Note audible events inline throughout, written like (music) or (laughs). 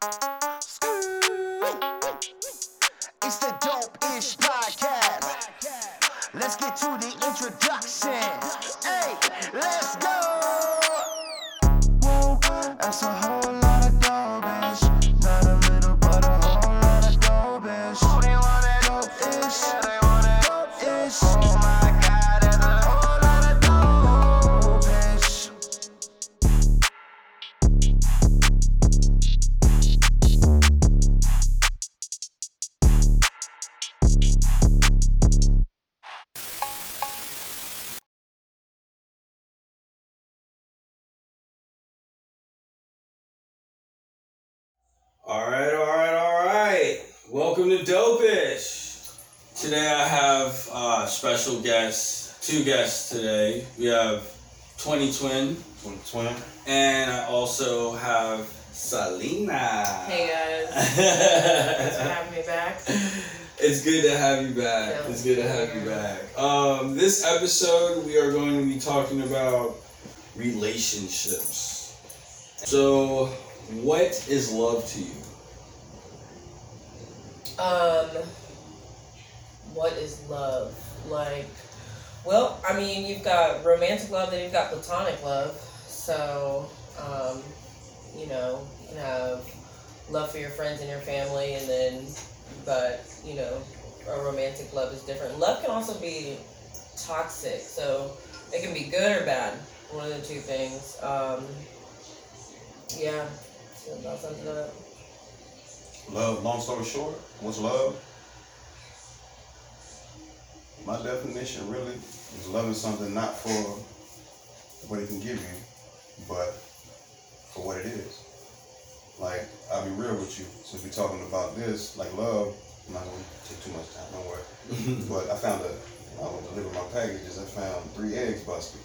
It's the Dope Ish Podcast. Let's get to the introduction. Hey, let's go. Two guests today. We have 20 Twin, 20 Twin. and I also have Celina. Hey guys, (laughs) thanks for having me back. It's good to have you back. Yeah. It's good to have you back. Um, this episode, we are going to be talking about relationships. So, what is love to you? Um, what is love like? Well, I mean, you've got romantic love, then you've got platonic love. So, um, you know, you can have love for your friends and your family, and then, but you know, a romantic love is different. Love can also be toxic, so it can be good or bad. One of the two things. Um, yeah. Love, long story short, what's love? My definition really is loving something not for what it can give you, but for what it is. Like, I'll be real with you, since we're talking about this, like love, I'm not gonna take too much time, don't worry. (laughs) But I found a, I was delivering my packages, I found three eggs busted.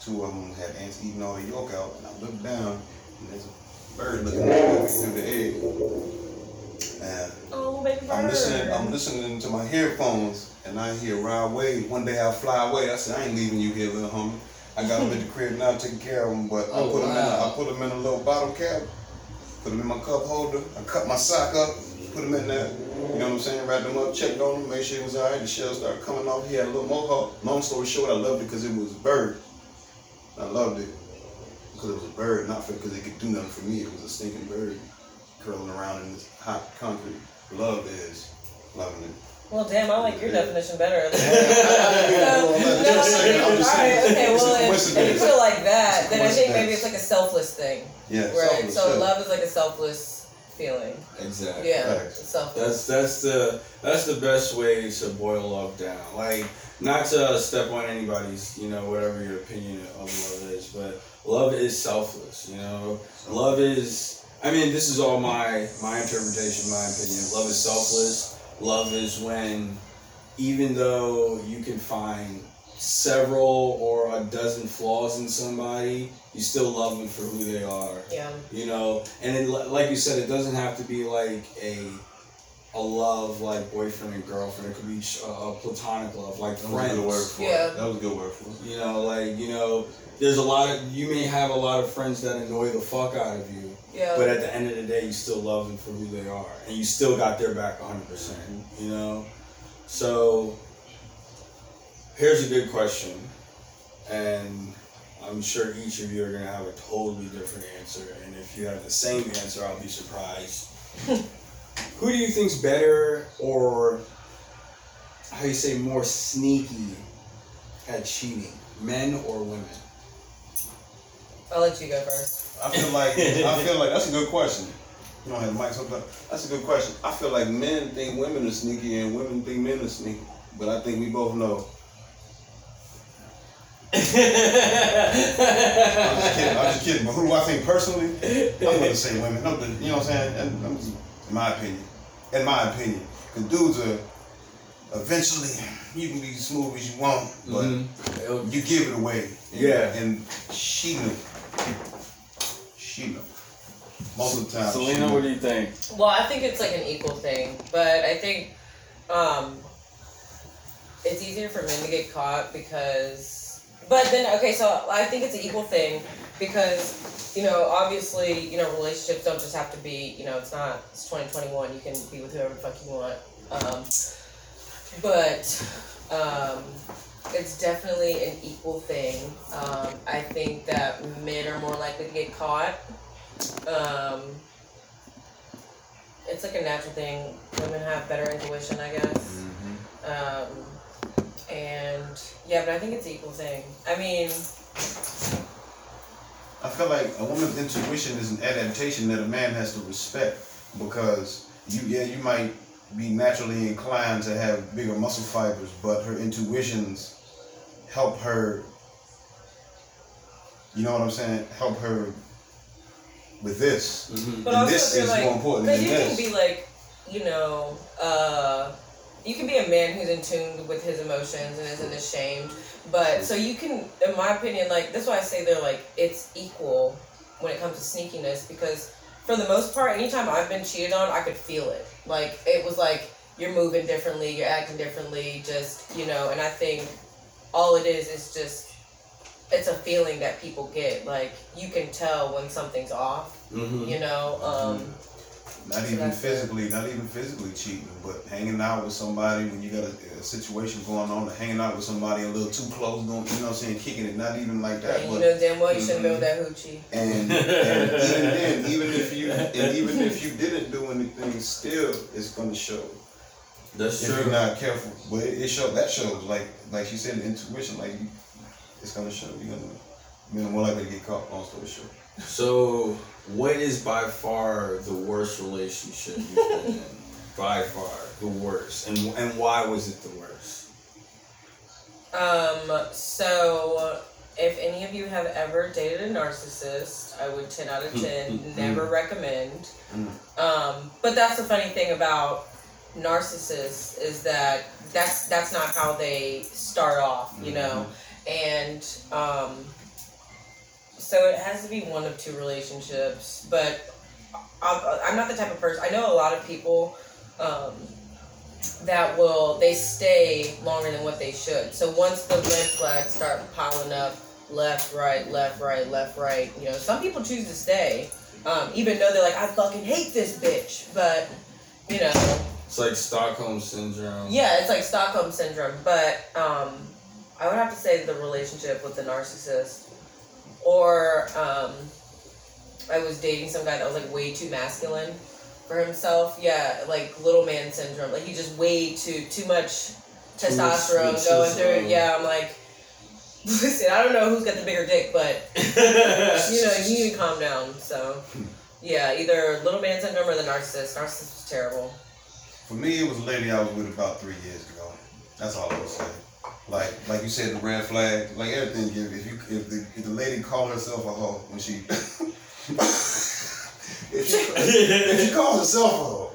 Two of them had ants eating all the yolk out, and I looked down, and there's a bird looking at me through the egg. And Oh, baby bird. I'm listening, I'm listening to my headphones, and I hear ride away. One day I'll fly away. I said, I ain't leaving you here, little homie. I got them at the crib now, taking care of them, but I Oh, put them in, a, I put them in a little bottle cap, put them in my cup holder. I cut my sock up, put them in there. You know what I'm saying? Wrapped them up, checked on them, made sure he was alright. The shell started coming off. He had a little mohawk. Long story short, I loved it because it was a bird. I loved it because it was a bird, not for because it could do nothing for me. It was a stinking bird curling around in this hot concrete. Love is loving it. Well, damn, I like your definition better. I'm (laughs) just saying, I'm. Alright, okay, well, if- if you coincidence. put it like that, then I think maybe it's like a selfless thing. Yeah, Right? selfless, So yeah. love is like a selfless feeling. Exactly. Yeah, Facts. it's selfless. That's that's the that's the best way to boil love down. Like not to step on anybody's, you know, whatever your opinion of love is, but love is selfless. You know, love is. I mean, this is all my my interpretation, my opinion. Love is selfless. Love is when, even though you can find several or a dozen flaws in somebody, you still love them for who they are Yeah. you know and it, like you said it doesn't have to be like a a love like boyfriend and girlfriend it could be a, a platonic love like That was a good word friends for Yeah. it. That was a good word for it. you know like you know there's a lot of you may have a lot of friends that annoy the fuck out of you Yeah. but at the end of the day you still love them for who they are. And you still got their back 100% you know? So here's a good question. And i'm sure each of you are going to have a totally different answer. And if you have the same answer i'll be surprised. (laughs) Who do you think's better or how you say more sneaky at cheating men or women? I'll let you go first. I feel like I feel like that's a good question. You don't have the mic so That's a good question. I feel like men think women are sneaky and women think men are sneaky. But I think we both know. I'm just kidding. I'm just kidding. But who do I think personally? I'm gonna say women. I'm, you know what I'm saying? And I'm just, in my opinion. In my opinion, because dudes are eventually you can be as smooth as you want, but Mhm. you give it away. Yeah. And she knew. She knew. Most of the time. Celina, knew. what do you think? Well, I think it's like an equal thing, but I think um, it's easier for men to get caught because. But then, okay, so I think it's an equal thing because you know, obviously, you know, relationships don't just have to be, you know, it's not, it's 2021, you can be with whoever the fuck you want. Um, but, um, it's definitely an equal thing. Um, I think that men are more likely to get caught. Um, it's like a natural thing. Women have better intuition, I guess. Um, and yeah, but I think it's an equal thing. I mean, I feel like a woman's intuition is an adaptation that a man has to respect because you yeah you might be naturally inclined to have bigger muscle fibers, but her intuitions help her. You know what I'm saying? Help her with this. Mhm. But And also, this is like, more important because than you can be like, you know, uh, you can be a man who's in tune with his emotions and isn't ashamed. But so you can, in my opinion, like that's why I say they're like it's equal when it comes to sneakiness because for the most part, anytime I've been cheated on, I could feel it. Like it was like you're moving differently, you're acting differently, just you know. And I think all it is is just it's a feeling that people get. Like you can tell when something's off. Mhm. You know, um, Not even physically, not even physically cheating, but hanging out with somebody when you got a, a situation going on, or hanging out with somebody a little too close, going, you know what I'm saying, kicking it, not even like that, and but you know damn well you shouldn't have been that hoochie. And, and even then, even if you and even if you didn't do anything, still it's gonna show That's if true. you're not careful. But it, it shows that shows like like she said, intuition. Like you, it's gonna show. You're gonna you're more likely to get caught. Long story short. So, what is by far the worst relationship you've been in? (laughs) By far, the worst, and and why was it the worst? Um, so if any of you have ever dated a narcissist, I would ten out of ten never recommend. Mm. Um, but that's the funny thing about narcissists is that that's that's not how they start off, you know, and um, so it has to be one of two relationships. But I'm, I'm not the type of person. I know a lot of people. Um, that will they stay longer than what they should. So once the red flags start piling up, left, right, left, right, left, right, you know, some people choose to stay, um, even though they're like, I fucking hate this bitch, but you know, It's like Stockholm syndrome. yeah, it's like Stockholm syndrome. But um, I would have to say the relationship with the narcissist, or um, I was dating some guy that was like way too masculine for himself. Yeah, like little man syndrome. Like he just way too too much testosterone sweet going through. testosterone. it. Yeah, I'm like, (laughs) listen, I don't know who's got the bigger dick, but (laughs) you know, you need to calm down. So. Yeah, either little man syndrome or the narcissist. Narcissist was terrible. For me, it was a lady I was with about three years ago. That's all I would say. Like like you said, the red flag, like everything. If if you if the, if the lady called herself a hoe when she (laughs) if she if she calls herself a hoe,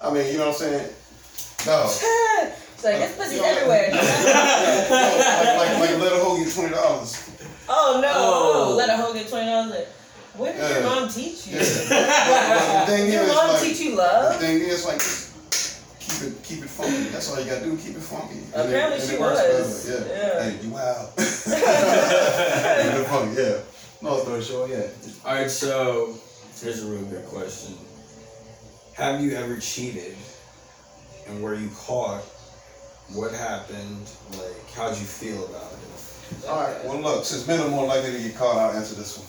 I mean, you know what I'm saying? No. (laughs) It's like this pussy's You know, everywhere. (laughs) like, like, like let a hoe get twenty dollars. oh no! Oh. Let a hoe get twenty dollars. When did your mom teach you? But the thing Did your is, mom like, teach you love? the love? thing is, like, just keep it keep it funky. That's all you gotta do. Keep it funky. And it- Apparently and she it works was. better. Yeah. Yeah. Hey, you wild. (laughs) keep it funky. Yeah. No story short. Yeah. All right, so here's a real good question: Have you ever cheated, and were you caught? What happened? Like, how'd you feel about it? All right. Well, look, since men are more likely to get caught, I'll answer this one.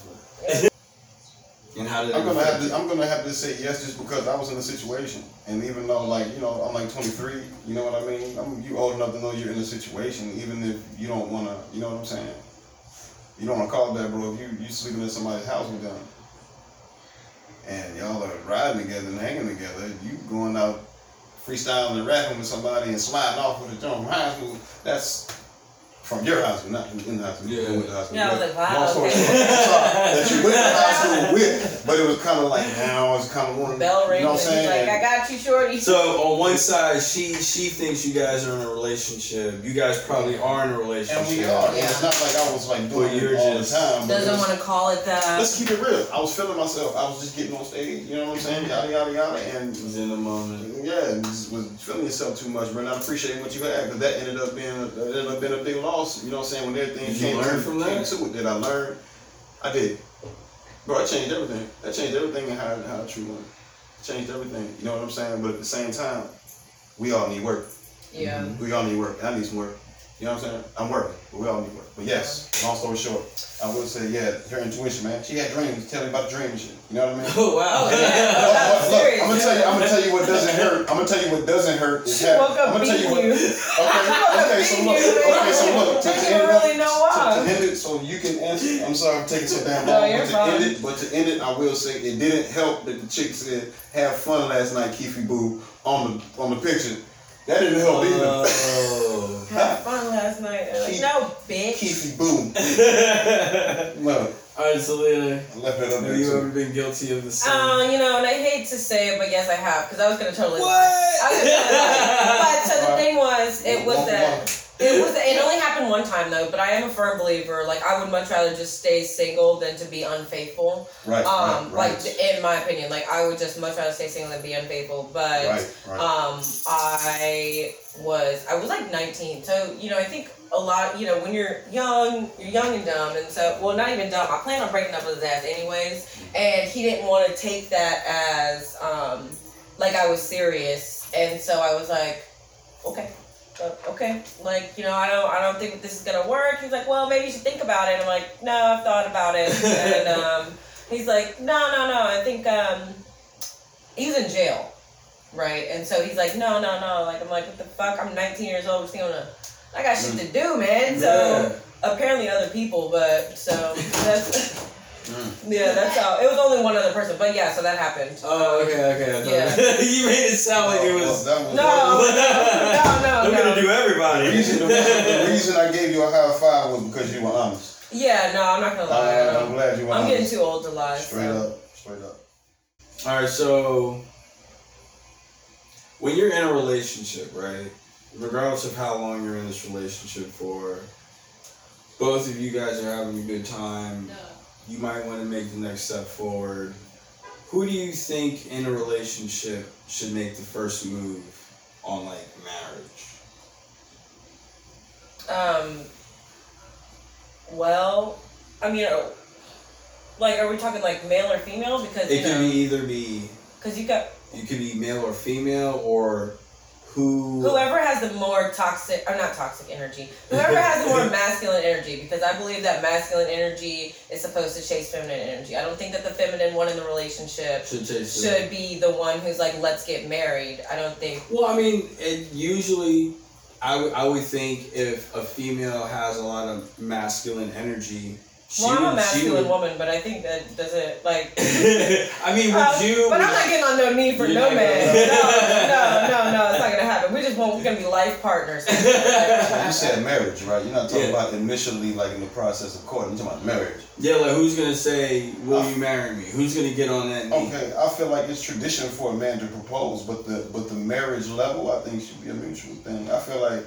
(laughs) And how did I'm gonna have to. I'm gonna have to say yes, just because I was in a situation, and even though, like, you know, I'm like 23. You know what I mean? I'm you old enough to know you're in a situation, even if you don't wanna. You know what I'm saying? You don't wanna call that, bro. If you you sleeping in somebody's house with them, and y'all are riding together and hanging together, you going out freestyling and rapping with somebody and sliding off with a drum from high school. That's from your high school, not in the high school. You Yeah. went to high school. Yeah, I was like, wow, Long story okay. short, (laughs) that you went to high school with, but it was kind of like, man, I was kind of one. Bell rings you know what I'm saying? like, I got you, shorty. So on one side, she she thinks you guys are in a relationship. You guys probably are in a relationship. and we are. And Yeah. it's not like I was like doing But it all just- the time. but it Doesn't want to call it that. Let's keep it real. I was feeling myself. I was just getting on stage. You know what I'm saying? Yada yada yada. And was in the moment. yeah, was feeling yourself too much, but not appreciating what you had, because that ended up being a, that ended up being a big loss. You know what I'm saying? When everything Did you came, learn to, from came that? to it, did I learn? I did. Bro, I changed everything. That changed everything in how how I treat women. Changed everything. You know what I'm saying? But at the same time, we all need work. Yeah. Mm-hmm. We all need work. I need some work. You know what I'm saying? I'm working, but we all need work. But yes, long story short, I would say, yeah, her intuition, man. She had dreams. Tell me about the dream and shit. You know what I mean? (laughs) Oh wow. Oh, yeah. Look, look, look, serious, I'm gonna tell you. I'm gonna tell you what doesn't hurt. (laughs) I'm gonna tell you what doesn't hurt. Is She woke up I'm gonna tell you what. beating you. Okay, (laughs) okay, so look, okay, so look. To Didn't end even it- really know to- why. To end it, so you can answer. I'm sorry, I'm taking so damn No, long. you're but to end fine. it, but to end it, I will say it didn't help that the chick said, "Have fun last night, Keefy Boo," on the on the picture. That didn't help oh. either. Oh. Had fun last night. They're like, Keep- no, bitch. Keefy Boo. Look, Alright, so Leila, I left it up have there. you too. ever been guilty of the same? Uh, you know, and I hate to say it, but yes, I have, because I was gonna totally What? lie. I was gonna totally. (laughs) But so the Alright. thing was, it was that it was it only happened one time though. But I am a firm believer. Like I would much rather just stay single than to be unfaithful. Right, Um, right, right. like in my opinion, like I would just much rather stay single than be unfaithful. But right, right. um, I was I was like 19, so you know I think a lot. You know when you're young, you're young and dumb, and so well not even dumb. I plan on breaking up with his ass anyways, and he didn't want to take that as um, like I was serious, and so I was like, okay. uh, Okay, like you know, I don't, I don't think this is gonna work. He's like, well, maybe you should think about it. I'm like, no, I've thought about it, and (laughs) um, he's like, no, no, no. I think um, he was in jail, right? And so he's like, no, no, no. Like I'm like, what the fuck? I'm 19 years old. Still gonna, I got shit to do, man. So apparently other people, but so (laughs) that's Mm. yeah, that's how. It was only one other person, but yeah, so that happened. Oh, okay, okay. I Yeah. (laughs) you made it sound like it Oh, was. well, that was No, no, no, I'm gonna do The everybody. reason, the, reason, the reason I gave you a high five was because you were honest. Yeah, no, I'm not gonna lie. I, I'm Um, glad you were I'm honest. getting too old to lie. Straight so. up, straight up. All right, so when you're in a relationship, right? Regardless of how long you're in this relationship for, both of you guys are having a good time. You might want to make the next step forward. Who do you think in a relationship should make the first move on like marriage? Um. Well, I mean, uh, like, are we talking like male or female? Because It you can know, be either be because you got you could be male or female or who whoever has the more toxic or not toxic energy, whoever has the more (laughs) masculine energy. Because I believe that masculine energy is supposed to chase feminine energy. I don't think that the feminine one in the relationship should chase should be the one who's like, let's get married. I don't think. Well, I mean, it usually, I I would think if a female has a lot of masculine energy, she Well, I'm a would, she masculine would- woman, but I think that doesn't like. (laughs) I mean, would Um, you? But I'm not getting on no knee for no man. No, no, no, no. It's not gonna happen. We just want we're gonna be life partners. So (laughs) you said marriage, right? You're not talking Yeah. about initially, like in the process of courting. You're talking about marriage. yeah, like who's gonna say, "Will you marry me?" Who's gonna get on that knee? Okay, I feel like it's tradition for a man to propose, but the but the marriage level, I think, should be a mutual thing. I feel like,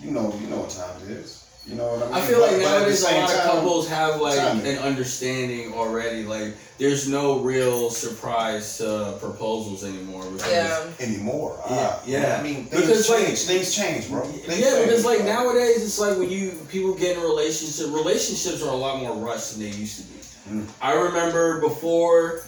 you know, you know what time it is. You know what I mean? I feel But- like but at the nowadays a same lot of couples have like timing. an understanding already. Like, there's no real surprise uh, proposals anymore. Because yeah. anymore. Yeah, Ah, yeah. I mean, things Because, like- change. things change, bro. Things Yeah, because like bro. nowadays it's like when you people get in a relationship, relationships are a lot more rushed than they used to be. Mm. I remember before,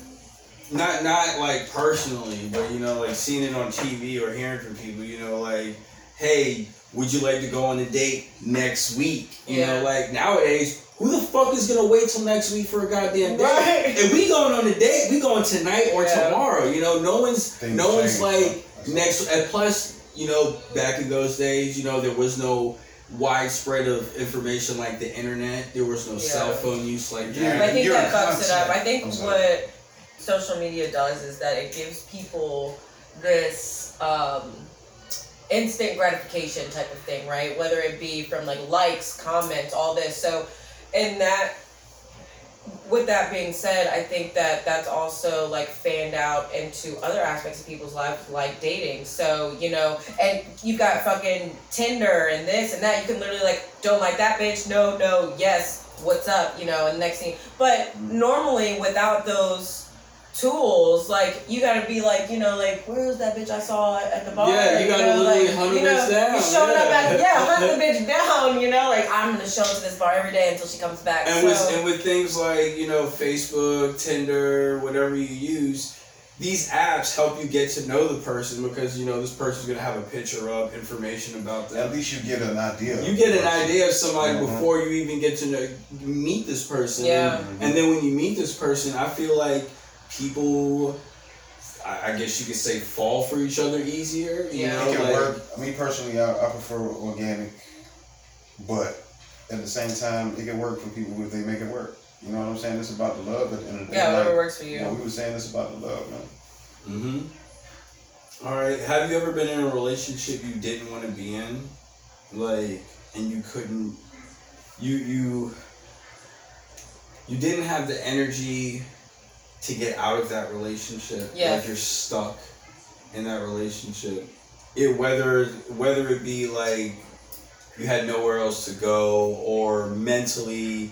not not like personally, but you know, like seeing it on TV or hearing from people, you know, like, hey, would you like to go on a date next week? You know, like nowadays. Who the fuck is gonna wait till next week for a goddamn date? Right. If we going on a date, we going tonight or Yeah. tomorrow. You know, no one's Things no one's like. That's next and plus you know back in those days you know there was no widespread of information like the internet there was no Yeah. cell phone use like Yeah. that I think You're that fucks it up. I think I'm what social media does is that it gives people this um, instant gratification type of thing, right? Whether it be from like likes, comments, all this. So, in that, with that being said, I think that that's also like fanned out into other aspects of people's lives, like dating. So, you know, and you've got fucking Tinder and this and that. You can literally like, don't like that bitch, no, no, yes, what's up, you know, and next thing. But normally, without those tools. Like you gotta be like, you know, like where's that bitch I saw at the bar? Yeah, you gotta literally like, hunt a you know, bitch down, You showing up yeah. at yeah, hunt the (laughs) bitch down. You know, like I'm gonna show up to this bar every day until she comes back. And so, with and with things like you know Facebook, Tinder, whatever you use, these apps help you get to know the person because you know this person's gonna have a picture of information about them. At least you get an idea. You get an idea of somebody Mhm. before you even get to know, meet this person. Yeah. And then when you meet this person, I feel like people, I, I guess you could say, fall for each other easier. You Yeah. know, It can like, work. Me personally, I, I prefer organic, but at the same time, it can work for people if they make it work. You know what I'm saying? It's about the love at the end of the day. yeah, whatever Like, works for you you. know, we were saying it's about the love, man. Mm-hmm. All right. Have you ever been in a relationship you didn't want to be in, like, and you couldn't, you you you didn't have the energy to get out of that relationship. Yes. Like you're stuck in that relationship. It whether whether it be like you had nowhere else to go or mentally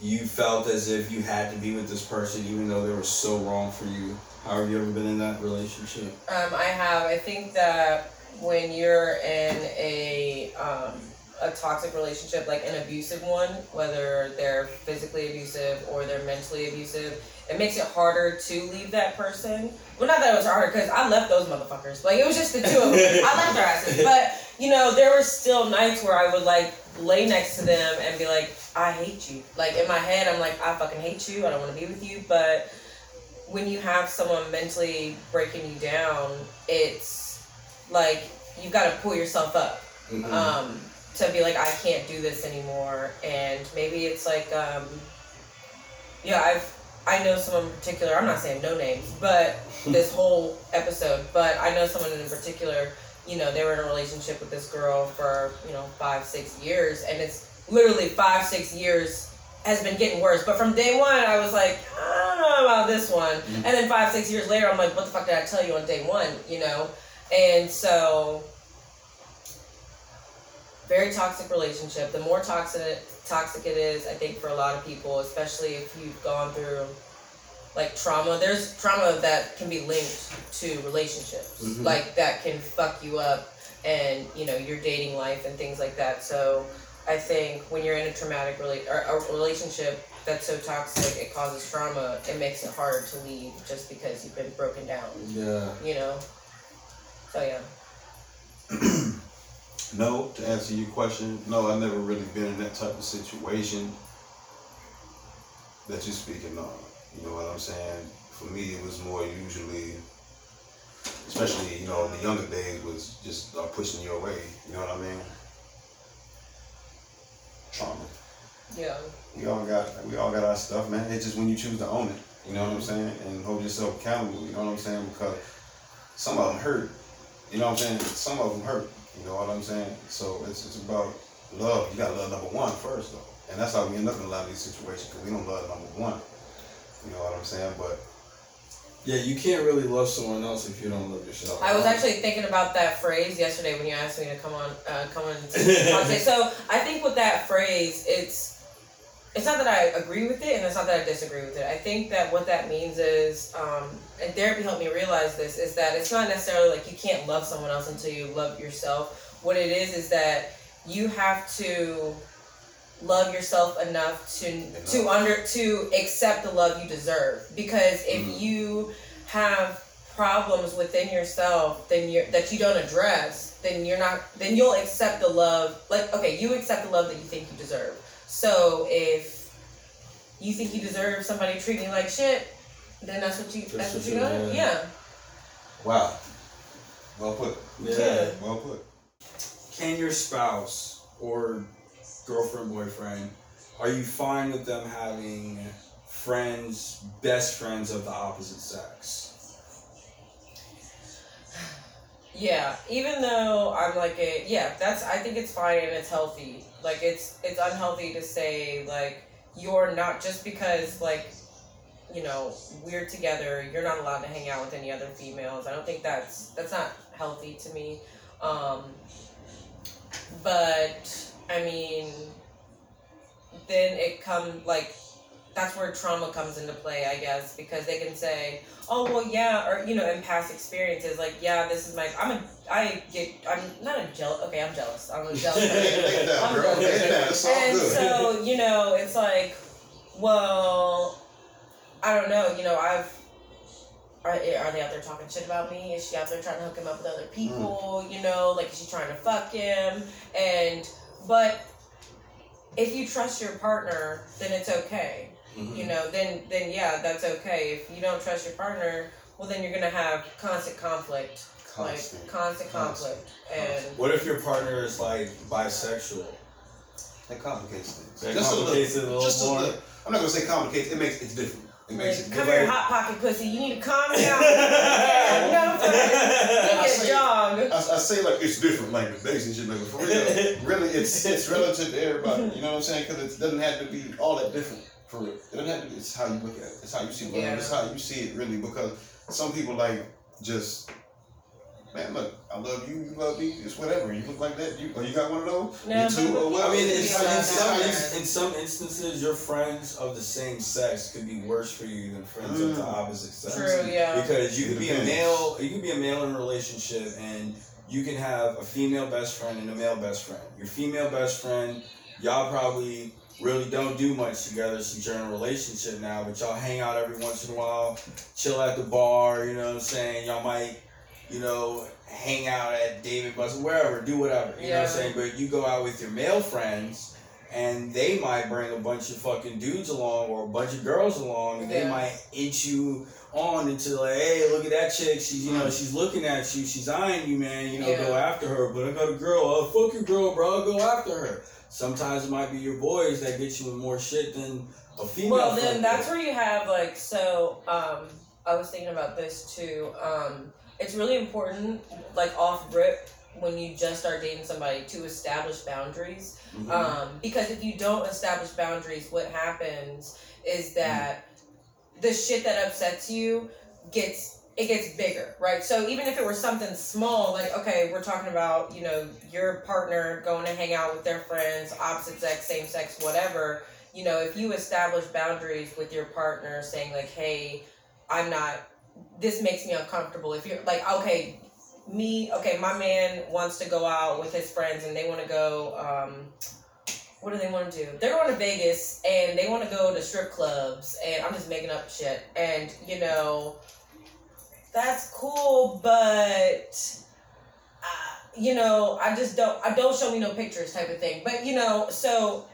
you felt as if you had to be with this person even though they were so wrong for you. How have you ever been in that relationship? Um, I have. I think that when you're in a um, a toxic relationship, like an abusive one, whether they're physically abusive or they're mentally abusive, it makes it harder to leave that person. Well, not that it was harder, because I left those motherfuckers. Like it was just the two of them. I left their asses, (laughs) but you know, there were still nights where I would like lay next to them and be like, I hate you. Like in my head, I'm like, I fucking hate you. I don't want to be with you, but when you have someone mentally breaking you down, it's like you've got to pull yourself up Mm-hmm. um, to be like, I can't do this anymore. And maybe it's like, um, yeah, I've I know someone in particular. I'm not saying no names, but (laughs) this whole episode. But I know someone in particular. You know, they were in a relationship with this girl for you know five, six years, and it's literally five, six years has been getting worse. But from day one, I was like, I don't know about this one. Mm-hmm. And then five, six years later, I'm like, what the fuck did I tell you on day one? You know? And so, very toxic relationship. The more toxic toxic it is, I think for a lot of people, especially if you've gone through like trauma. There's trauma that can be linked to relationships, Mhm. like that can fuck you up, and you know your dating life and things like that. So I think when you're in a traumatic rela- or a relationship that's so toxic, it causes trauma. It makes it harder to leave just because you've been broken down. Yeah. You know. So yeah. (clears throat) No, to answer your question, no, I've never really been in that type of situation that you're speaking on. You know what I'm saying? For me, it was more usually, especially, you know, in the younger days, was just uh, pushing you away. You know what I mean? Trauma. Yeah. We all got we all got our stuff, man. It's just when you choose to own it. You know what I'm saying? And hold yourself accountable. You know what I'm saying? Because some of them hurt. You know what I'm saying? Some of them hurt. You know what I'm saying? So it's it's about love. You got to love number one first, though, and that's how we end up in a lot of these situations because we don't love number one. You know what I'm saying? But Yeah, you can't really love someone else if you don't love yourself. I was actually thinking about that phrase yesterday when you asked me to come on, uh, come on. (laughs) The podcast. so I think with that phrase, it's it's not that I agree with it, and it's not that I disagree with it. I think that what that means is, um, and therapy helped me realize this, is that it's not necessarily like you can't love someone else until you love yourself. What it is is that you have to love yourself enough to to under to accept the love you deserve. Because if Mhm. you have problems within yourself then you're that you don't address then you're not then you'll accept the love like okay you accept the love that you think you deserve so if you think you deserve somebody treating you like shit then that's what you that's, That's what what you you- got yeah. yeah wow, well put, Yeah. well put. Can your spouse or girlfriend, boyfriend, are you fine with them having friends, best friends of the opposite sex? (sighs) Yeah, even though I'm like a yeah, that's I think it's fine and it's healthy. Like it's it's unhealthy to say like you're not just because like you know we're together, you're not allowed to hang out with any other females. I don't think that's that's not healthy to me. Um but I mean then it come like that's where trauma comes into play, I guess, because they can say, "Oh, well, yeah," or you know, in past experiences, like, "Yeah, this is my." I'm a. I get. I'm not a jealous. Okay, I'm jealous. I'm a jealous. (laughs) person. Lay it down, I'm girl. good. Lay it down. It's all and so you know it's like well i don't know you know i've are, are they out there talking shit about me is she out there trying to hook him up with other people you know like is she trying to fuck him and but if you trust your partner then it's okay Mhm. you know then then yeah that's okay if you don't trust your partner well then you're gonna have constant conflict Constant. like constant Constant. conflict and What if your partner is like bisexual? That complicates things. That just complicates a it a little. little just more. a little. I'm not gonna say complicates. It makes it's different. It makes Like, it come here, hot pocket pussy. You need to calm (laughs) down. yeah, no, for real. I Give me say- jog. I, I say like it's different, like the dates and shit, like but for real, really, it's it's relative to everybody. You know what I'm saying? Because it doesn't have to be all that different. For real, it doesn't have to. Be, it's how you look at it. It's how you see love. Yeah. It's how you see it really. Because some people like just. Man, look, I love you, you love me, it's whatever. You look like that, you or you got one of those, No, you too, or well. I mean, in, It's some, in, some, that in some instances, your friends of the same sex could be worse for you than friends of the Mm. opposite sex. True, yeah. Because you could be a male, you could be a male in a relationship, and you can have a female best friend and a male best friend. Your female best friend, y'all probably really don't do much together since you're in a relationship now, but y'all hang out every once in a while, chill at the bar. You know what I'm saying? Y'all might, you know, hang out at David Bus, wherever, do whatever. You know what I'm saying? But you go out with your male friends. And they might bring a bunch of fucking dudes along or a bunch of girls along, and they might inch you on into like, hey, look at that chick. She's you know she's looking at you. She's eyeing you, man. You know, go after her. But I got a girl. Oh, fuck your girl, bro. Go after her. Sometimes it might be your boys that get you with more shit than a female. Well, then that's where you have like so. Um, I was thinking about this too. Um, it's really important, like off rip, when you just start dating somebody, to establish boundaries. Mhm. Um, because if you don't establish boundaries, what happens is that the shit that upsets you gets it gets bigger, right? So even if it were something small, like okay, we're talking about you know your partner going to hang out with their friends, opposite sex, same sex, whatever. You know, if you establish boundaries with your partner, saying like, hey, I'm not. This makes me uncomfortable. If you're like, okay, me, okay, my man wants to go out with his friends and they want to go. Um, what do they want to do? They're going to Vegas and they want to go to strip clubs and I'm just making up shit. And you know, that's cool, but uh, you know, I just don't. I don't show me no pictures, type of thing. But you know, so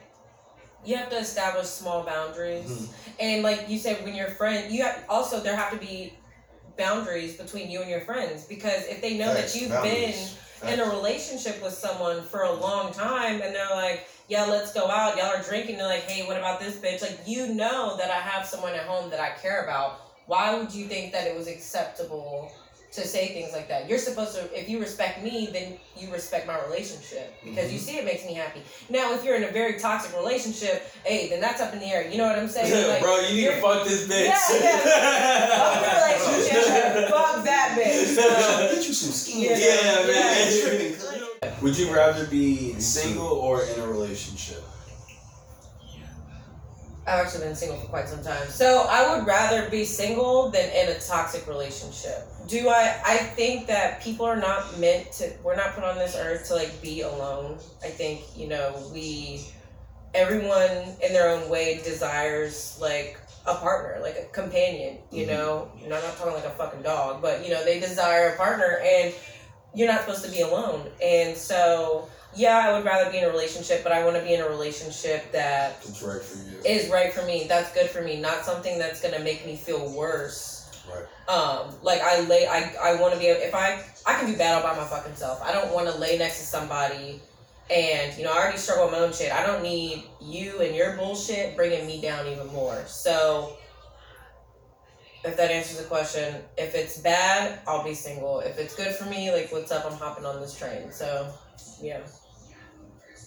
you have to establish small boundaries, Mhm. and like you said, when you're friend, you have also there have to be boundaries between you and your friends because if they know Facts, that you've boundaries. been in a relationship with someone for a long time and they're like, yeah, let's go out. Y'all are drinking. They're like, hey, what about this bitch? Like, you know that I have someone at home that I care about. Why would you think that it was acceptable to say things like that? You're supposed to, if you respect me, then you respect my relationship because you mm-hmm. see it makes me happy. Now, if you're in a very toxic relationship, hey, then that's up in the air. You know what I'm saying? Like, (laughs) Bro, you need to fuck this bitch. Yeah, (laughs) Fuck your relationship. Fuck that bitch. (laughs) Get you some skin. Yeah, Yeah, man. Yeah. Would you rather be single or in a relationship? I've actually been single for quite some time. So I would rather be single than in a toxic relationship. Do I I think that people are not meant to we're not put on this earth to like be alone. I think, you know, we everyone in their own way desires like a partner, like a companion, you Mhm. know. You know, I'm not talking like a fucking dog, but you know, they desire a partner and you're not supposed to be alone. And so yeah, I would rather be in a relationship, but I want to be in a relationship that It's right for you. Is right for me. That's good for me. Not something that's gonna make me feel worse. Right. Um, like I lay, I I want to be. If I I can do bad all by my fucking self. I don't want to lay next to somebody, and you know I already struggle with my own shit. I don't need you and your bullshit bringing me down even more. So. If that answers the question, if it's bad, I'll be single. If it's good for me, like what's up, I'm hopping on this train. So, yeah.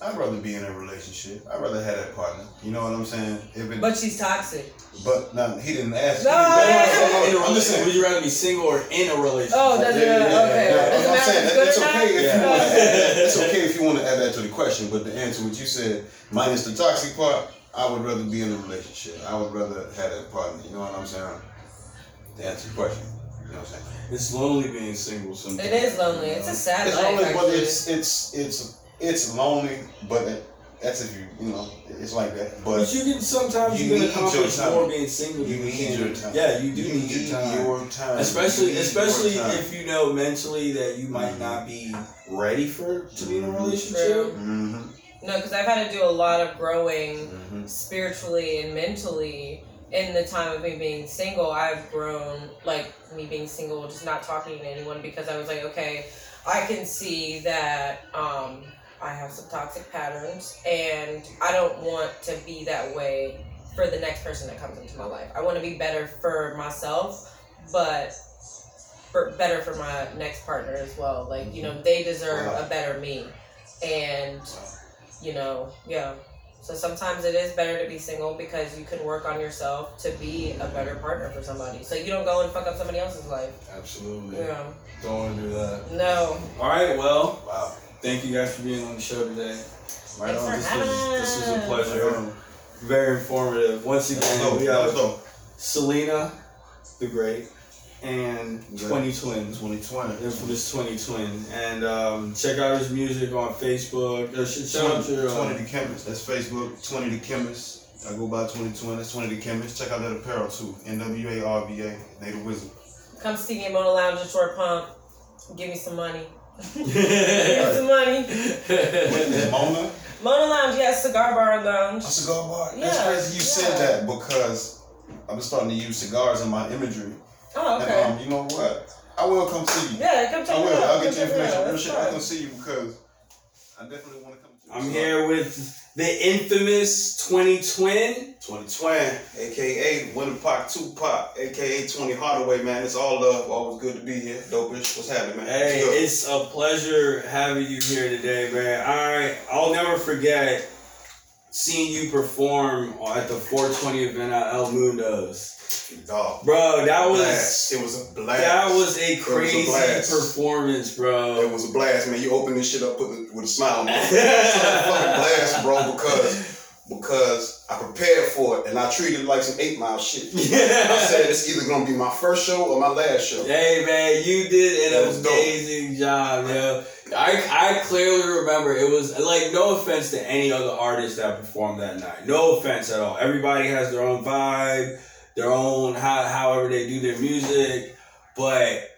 I'd rather be in a relationship. I'd rather have that partner. You know what I'm saying? If it, But she's toxic. but now he didn't ask. No, he yeah, didn't- yeah, In a I'm just saying. would you rather be single or in a relationship? Oh, does Yeah, it? yeah, yeah, okay. yeah. Doesn't I'm saying if that, it's it's good or okay if you want to add, it's (laughs) okay if you want to add that to the question, but the answer what you said, minus the toxic part, I would rather be in a relationship. I would rather have a partner. You know what I'm saying? To answer your question. You know what I'm saying? It's lonely being single sometimes. It is lonely. It's a sad It's life. lonely, but it's it's it's it's lonely, but it, that's if you you know it's like that. But But you can sometimes You you, can need your accomplish time. more being single. You than need can- your time. Yeah, you do you need, your time. your time. especially You especially your time. if you know mentally that you might Mhm. not be ready for to be in a Mhm. relationship. True. Mhm, no, because I've had to do a lot of growing mhm. spiritually and mentally in the time of me being single. I've grown, like me being single, just not talking to anyone because I was like, okay, I can see that um, I have some toxic patterns and I don't want to be that way for the next person that comes into my life. I want to be better for myself, but for better for my next partner as well. Like, you know, mm-hmm. they deserve a better me. And, you know, yeah. So sometimes it is better to be single because you can work on yourself to be a better partner for somebody. So you don't go and fuck up somebody else's life. Absolutely. Yeah. Don't want to do that. No. All right. Well, Wow. Thank you guys for being on the show today. Right Thanks on. for This having was this was a pleasure. Right. Very informative. Once That was again, dope. we That was have. Celina, the Great, and Yeah. Twenty Twins. 2020. Infamous 20 Twin. And um, check out his music on Facebook. Uh, sh- shout out your. 20 Uh, the Chemist. That's Facebook. 20 the Chemist. I go by 2020. That's 20 the Chemist. Check out that apparel too. NWA RVA. They the Wizard. Come see me at Mona Lounge at Short Pump. Give me some money. Give me yeah. some money. Is Mona Mona Lounge, yes, cigar bar lounge. a cigar bar? Yeah. That's Yeah, crazy you said that because I've been starting to use cigars in my imagery. Oh, okay. And um, you know what? I will come see you. yeah, come check I it will. out. I'll Come get you check information. Real shit. fine. I'll come see you because I definitely want to come to I'm here with the infamous 20 Twin. 2020, aka Winter Park Tupac, aka 20 Hardaway, man. It's all love. Always good to be here. Dopeish. What's happening, man? Hey, it's a pleasure having you here today, man. I I'll never forget seeing you perform at the 420 event at El Mundo's. dog. Bro, that was Blast. It was a blast. that was a was a crazy blast. performance, bro. It was a blast, man. You open this shit up with a, with a smile on your face. A fucking blast, bro, because because I prepared for it and I treated it like some eight mile shit. (laughs) I said it's either gonna be my first show or my last show. Hey man, you did an was dope. amazing job, yo. I I clearly remember it was like no offense to any other artist that performed that night. No offense at all. Everybody has their own vibe, their own how however they do their music, but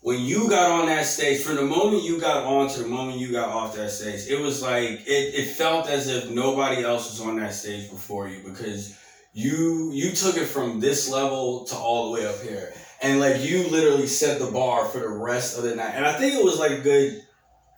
when you got on that stage, from the moment you got on to the moment you got off that stage, it was like it, it felt as if nobody else was on that stage before you because you you took it from this level to all the way up here. And like you literally set the bar for the rest of the night. And I think it was like good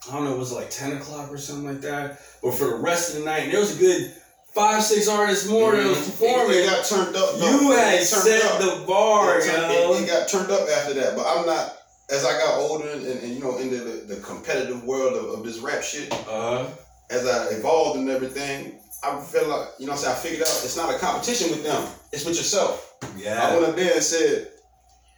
I don't know, it was like ten o'clock or something like that? But for the rest of the night, and there was a good five, six artists more that was performing. It, got turned up. though. you had set up. the bar, it, turned- yo. it- it got turned up after that, but I'm not. As I got older and, and you know into the, the competitive world of, of this rap shit, uh, as I evolved and everything, I feel like you know what I'm saying. I figured out it's not a competition with them; it's with yourself. Yeah. I went up there and said,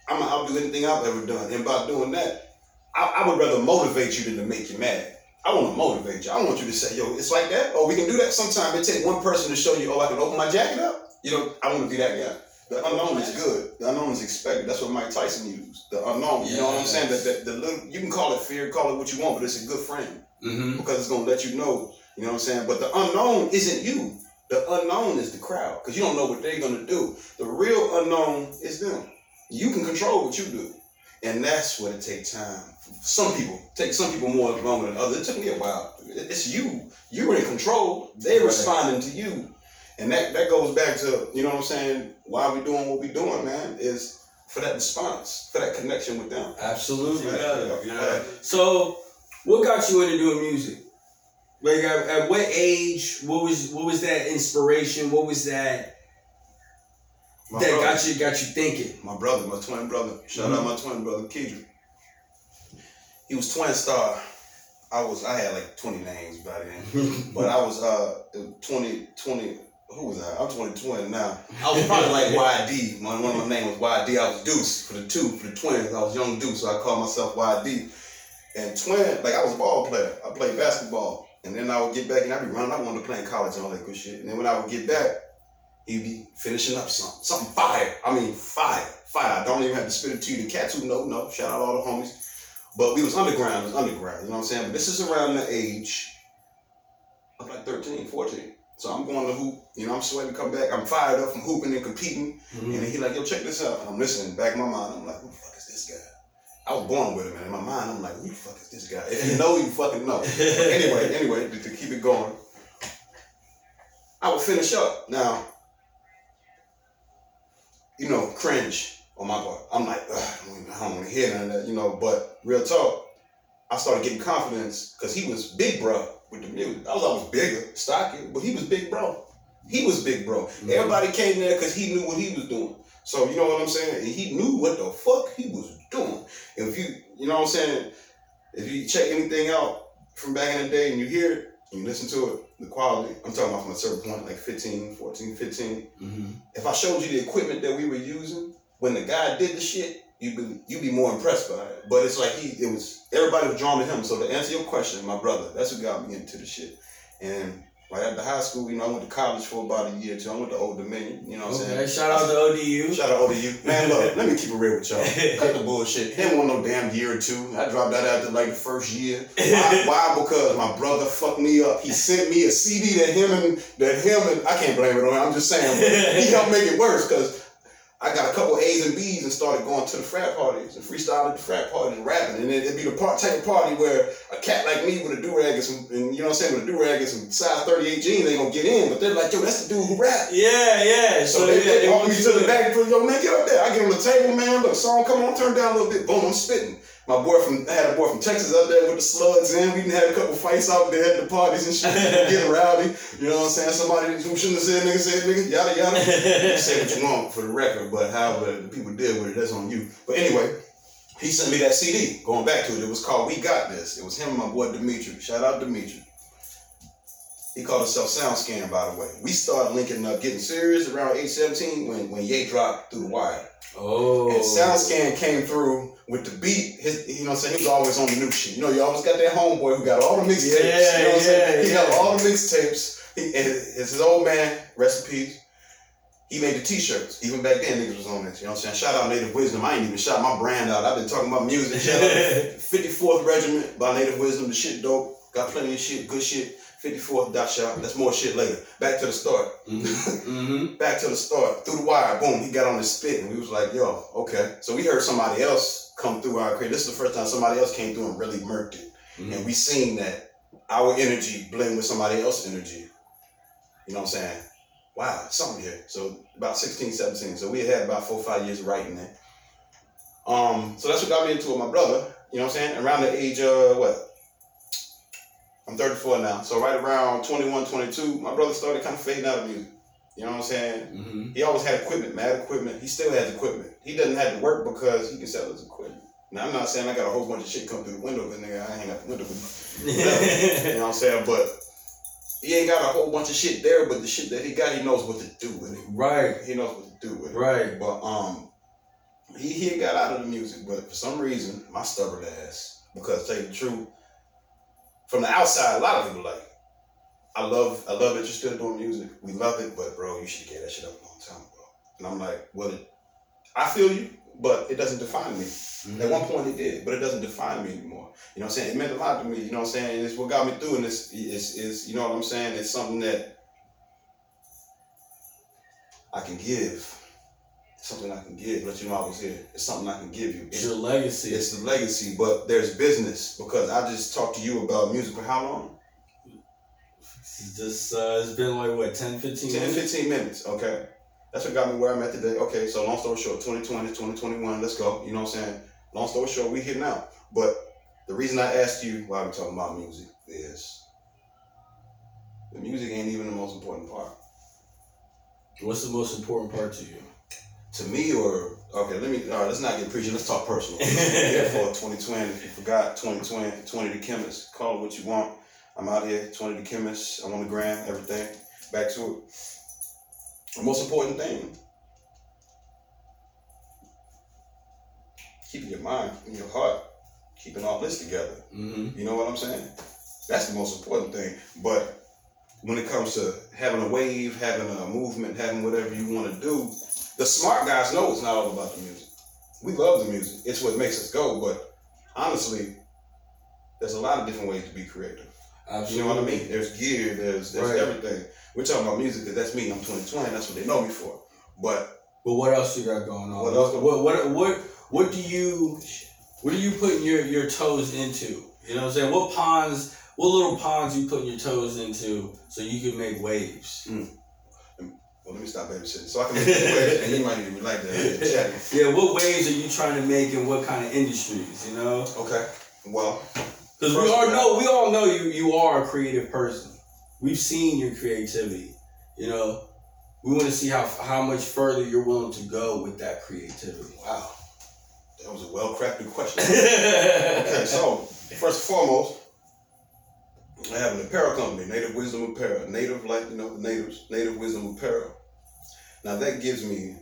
"I'm gonna outdo anything I've ever done," and by doing that, I, I would rather motivate you than to make you mad. I want to motivate you. I want you to say, "Yo, it's like that." Oh, we can do that. Sometime it take one person to show you, "Oh, I can open my jacket up." You know, I want to be that guy. The unknown is good. The unknown is expected. That's what Mike Tyson used. The unknown. You know what I'm saying? That, that the little you can call it fear, call it what you want, but it's a good friend Mm-hmm. because it's gonna let you know. You know what I'm saying? But the unknown isn't you. The unknown is the crowd because you don't know what they're gonna do. The real unknown is them. You can control what you do, and that's what it takes time. Some people take some people more longer than others. It took me a while. It's you. You're in control. They're Right. responding to you, and that that goes back to you know what I'm saying. Why we doing what we doing, man? Is for that response, for that connection with them. Absolutely. Yeah, Yeah. So, what got you into doing music? Like, at, at what age? What was what was that inspiration? What was that My that brother- got you got you thinking? my brother, my twin brother. Shout out my twin brother, Kedrick. He was twin star. I was I had like 20 names by then. (laughs) But I was uh 20 20 who was I? I'm 20 now. I was probably like (laughs) YD. My, one of my names was YD. I was Deuce for the two, for the twins. I was young Deuce, so I called myself YD. And twin, like I was a ball player. I played basketball. and then I would get back and I'd be running. I wanted to play in college and all that good shit. And then when I would get back, he'd be finishing up something, something fire. I mean, fire, fire. I don't even have to spit it to you. The cats who know, know. Shout out all the homies. But we was underground, it was underground. You know what I'm saying? But this is around the age of like 13, 14. So I'm going to hoop. You know, I'm sweating, come back. I'm fired up from hooping and competing. Mhm. And he like, yo, check this out. And I'm listening. Back in my mind, I'm like, who the fuck is this guy? I was born with him, and in my mind, I'm like, who the fuck is this guy? If you know, you fucking know. (laughs) But anyway, anyway, to, to keep it going, I would finish up. Now, you know, cringe on my part. I'm like, I don't, want to hear none of that, you know. But real talk, I started getting confidence because he was big bro with the music. I was always bigger, stocky, but he was big bro. He was big bro. Mm-hmm. Everybody came there because he knew what he was doing. So you know what I'm saying? And he knew what the fuck he was doing. If you, you know what I'm saying? If you check anything out from back in the day and you hear it, and you listen to it, the quality, I'm talking about from a certain point, like 15, 14, 15. Mhm. If I showed you the equipment that we were using, when the guy did the shit, you'd be, you'd be more impressed by it. But it's like he, it was, everybody was drawn to him. So to answer your question, my brother, that's what got me into the shit. And right after high school, you know, I went to college for about a year too. I went to Old Dominion, you know what I'm saying? Okay, shout out to ODU. Shout out to you. Man, look, let me keep it real with y'all. (laughs) Cut the bullshit. Didn't want no damn year or two. I dropped out after like the first year. Why? (laughs) Why? Because my brother fucked me up. He sent me a CD that him and that him and I can't blame it on him. I'm just saying he helped make it worse because I got a couple A's and B's and started going to the frat parties and freestyling at the frat parties and rapping. And it, it'd be the part type of party where a cat like me with a do-rag and some, and you know what I'm saying, with a do-rag and some size 38 jeans they gonna get in. But they're like, yo, that's the dude who rap. Yeah, yeah. So they, they, call me to the back and put, yo, man, get up there. I get on the table, man. Look, song come on, turn down a little bit. Boom, I'm spitting. My boy from, I had a boy from Texas up there with the slugs in. We done had a couple fights out there at the parties and shit. (laughs) Getting rowdy. You know what I'm saying? Somebody who shouldn't have said nigga said nigga, yada yada. (laughs) You say what you want for the record, but however the people deal with it, that's on you. But anyway, he sent me that CD. Going back to it, it was called We Got This. It was him and my boy Dimitri. Shout out Dimitri. He called himself SoundScan, by the way. We started linking up, getting serious around age 17 when, when Ye dropped through the wire. Oh. And SoundScan came through with the beat. His, you know what I'm saying? He was always on the new shit. You know, you always got that homeboy who got all the mixtapes. Yeah, you know what I'm saying? yeah, He got all the mixtapes. He, and his, his old man, rest in peace, he made the t-shirts. Even back then, niggas was on this. You know what I'm saying? Shout out Native Wisdom. I ain't even shout my brand out. I've been talking about music. Shout out 54th Regiment by Native Wisdom. The shit dope. Got plenty of shit, good shit. 54th dot shop. That's more shit later. Back to the start. (laughs) Mm-hmm. Back to the start. Through the wire. Boom. He got on the spit and we was like, yo, okay. So we heard somebody else come through our crate. This is the first time somebody else came through and really murked it. And we seen that our energy blend with somebody else's energy. You know what I'm saying? Wow, something here. So about 16, 17. So we had about four, five years of writing there. Um, so that's what got me into it. My brother, you know what I'm saying? Around the age of what? I'm 34 now. So right around 21, 22, my brother started kind of fading out of music. You know what I'm saying? Mm-hmm. He always had equipment, mad equipment. He still has equipment. He doesn't have to work because he can sell his equipment. Now I'm not saying I got a whole bunch of shit come through the window, but nigga, I ain't got the window. (laughs) You know what I'm saying? But he ain't got a whole bunch of shit there, but the shit that he got, he knows what to do with it. right. He knows what to do with it. Right. But um, he he got out of the music, but for some reason, my stubborn ass, because to tell you the truth, from the outside, a lot of people like, I love I love that you're still doing music. We love it, but bro, you should get that shit up a long time ago. And I'm like, well, it, I feel you, but it doesn't define me. At one point it did, but it doesn't define me anymore. You know what I'm saying? It meant a lot to me, you know what I'm saying? It's what got me through and it's is is you know what I'm saying? It's something that I can give. Something I can give. Let you know I was here. It's something I can give you. It's your legacy. It's the legacy, but there's business because I just talked to you about music for how long? It's just uh, it's been like what 10, 15 10, minutes. 15 minutes, okay? That's what got me where I'm at today. Okay, so long story short, 2020, 2021, let's go. You know what I'm saying? Long story short, we here now. But the reason I asked you why we talking about music is the music ain't even the most important part. What's the most important part to you? To me, or okay, let me all right, let's not get preachy, let's talk personal. (laughs) yeah, for 2020. If you forgot 20twin, 20 the chemist. Call it what you want. I'm out here, 20 the chemist. I'm on the gram, everything. Back to it. The most important thing. Keeping your mind and your heart, keeping all this together. Mm-hmm. You know what I'm saying? That's the most important thing. But when it comes to having a wave, having a movement, having whatever you want to do, the smart guys know it's not all about the music. We love the music. It's what makes us go. But honestly, there's a lot of different ways to be creative. Absolutely. You know what I mean? There's gear, there's there's Right. everything. We're talking about music because that's me. I'm 20twin. That's what they know me for. But But what else you got going on? What What else? what what what, what do you what are you putting your, your toes into? You know what I'm saying? What ponds what little ponds you putting your toes into so you can make waves? Hmm. Well, let me stop babysitting so I can make this (laughs) way. And you might even like that. Chatting. Yeah, what waves are you trying to make in what kind of industries, you know? Okay. Well, Because we all know we all know you you are a creative person. We've seen your creativity. You know, we want to see how how much further you're willing to go with that creativity. wow, that was a well crafted question. (laughs) okay, so first and foremost, I have an apparel company, Native Wisdom Apparel. Native, like you know, the natives, Native Wisdom Apparel. Now that gives me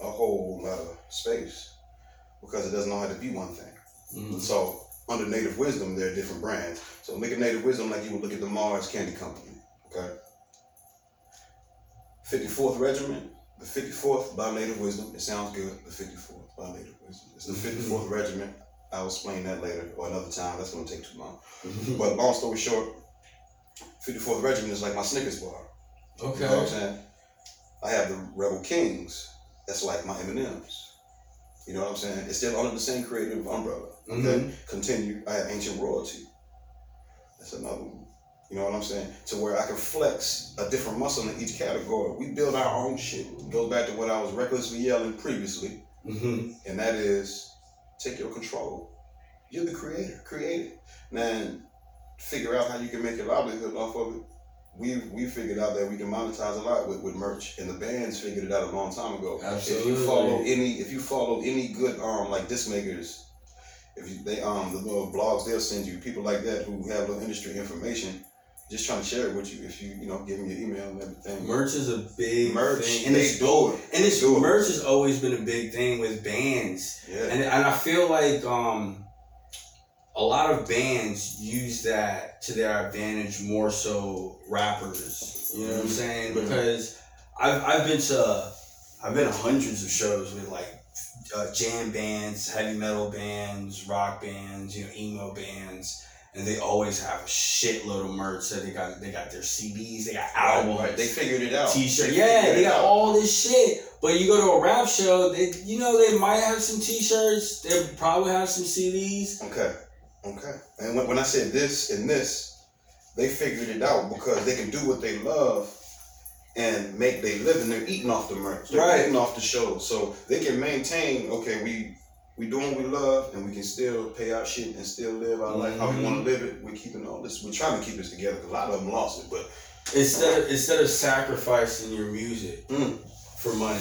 a whole lot of space because it doesn't all have to be one thing. Mhm. So under Native Wisdom, there are different brands. So look at Native Wisdom like you would look at the Mars Candy Company. Okay. 54th Regiment, the 54th by Native Wisdom. It sounds good. The 54th by Native Wisdom. It's the 54th Regiment. I'll explain that later or another time. That's going to take too long. But long story short, 54th Regiment is like my Snickers bar. You know what I'm saying? I have the Rebel Kings. That's like my M&M's. You know what I'm saying? It's still under the same creative umbrella. Okay. Mhm. Continue. I have Ancient Royalty. That's another one. You know what I'm saying? To where I can flex a different muscle in each category. We build our own shit. It goes back to what I was recklessly yelling previously, hmm and that is take your control. You're the creator. Create it. Then figure out how you can make a livelihood off of it. We we figured out that we can monetize a lot with, with merch, and the bands figured it out a long time ago. Absolutely. If you follow any, if you follow any good um like disc makers, if you they um the little blogs they'll send you people like that who have little industry information, just trying to share it with you. If you you know give me your email and everything. Merch is a big merch, thing, and they it's do it. and it's They do it. merch has always been a big thing with bands. Yeah. And, and I feel like um, a lot of bands use that to their advantage more so rappers. You know what I'm saying? Mhm. Because I've, I've been to I've been to hundreds of shows with like uh, jam bands, heavy metal bands, rock bands, you know, emo bands, and they always have a shitload of merch. So they got they got their CDs, they got Right, albums, right. They figured it out. T-shirt. They Yeah, they got out. all this shit. But you go to a rap show, they you know they might have some T-shirts. They probably have some CDs. Okay. Okay. And when, when I said this and this, they figured it out because they can do what they love and make their living. They're eating off the merch. They're Right. eating off the show. So they can maintain, okay, we we doing what we love and we can still pay our shit and still live our life how we want to live it. We're keeping all this. We're trying to keep this together because a lot of them lost it. But Instead of instead of sacrificing your music Mm. for money.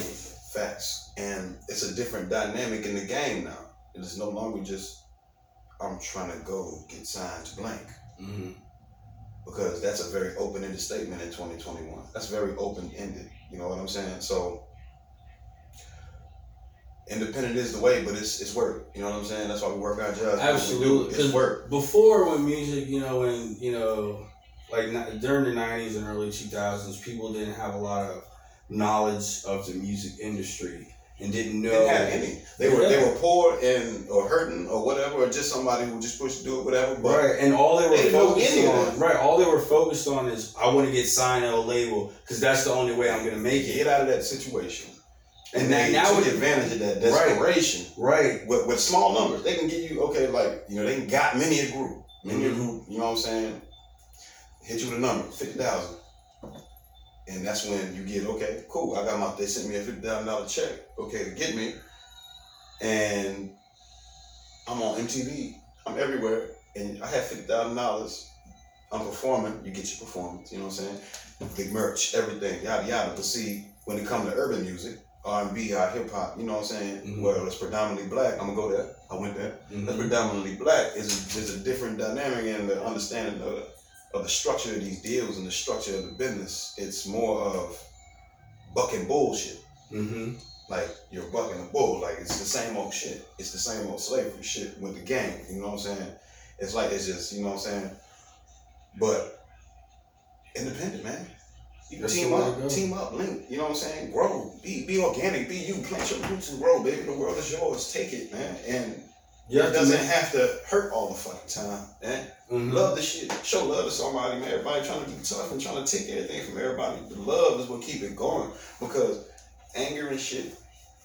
facts. And it's a different dynamic in the game now. It is no longer just I'm trying to go get signed to blank. hmm because that's a very open-ended statement in 2021. That's very open-ended. You know what I'm saying? So independent is the way, but it's it's work. You know what I'm saying? That's why we work our jobs. What we do, Absolutely, it's work. Before when music, you know, when you know, like during the '90s and early 2000s, people didn't have a lot of knowledge of the music industry and didn't know. Didn't have any. They were they were poor and or hurting or whatever, or just somebody who just pushed to do it, whatever. But Right, and all they were They focused on, right, all they were focused on is I want to get signed at a label because that's the only way I'm gonna make it. get out of that situation. And And that- they now took it- advantage of that Right. desperation Right, with, with small numbers. They can give you okay, like you know, they can got many a group, many a Mhm. group. You know what I'm saying? Hit you with a number, fifty thousand, and that's when you get okay, cool. I got my. They sent me a fifty thousand dollar check, okay, to get me, and I'm on MTV. I'm everywhere, and I have fifty thousand dollars. I'm performing. You get your performance. You know what I'm saying? Big merch, everything, yada yada. But see, when it comes to urban music, R&B, or hip hop, you know what I'm saying? Mhm. Well, it's predominantly black. I'm gonna go there. I went there. That's Mhm. predominantly black. Is there's a different dynamic in the understanding of, of the structure of these deals and the structure of the business. It's more of bucking bullshit. Mhm. Like you're bucking a bull. Like it's the same old shit. It's the same old slavery shit with the gang. You know what I'm saying? It's like it's just you know what I'm saying. But independent, man. You That's team the way to up, team up, link. You know what I'm saying? Grow, be be organic, be you. Plant your roots and grow, baby. The world is yours. Take it, man. And You it doesn't have to hurt all the fucking time, man. Mhm. Love the shit. Show love to somebody, man. Everybody trying to be tough and trying to take everything from everybody. The love is what keep it going. Because anger and shit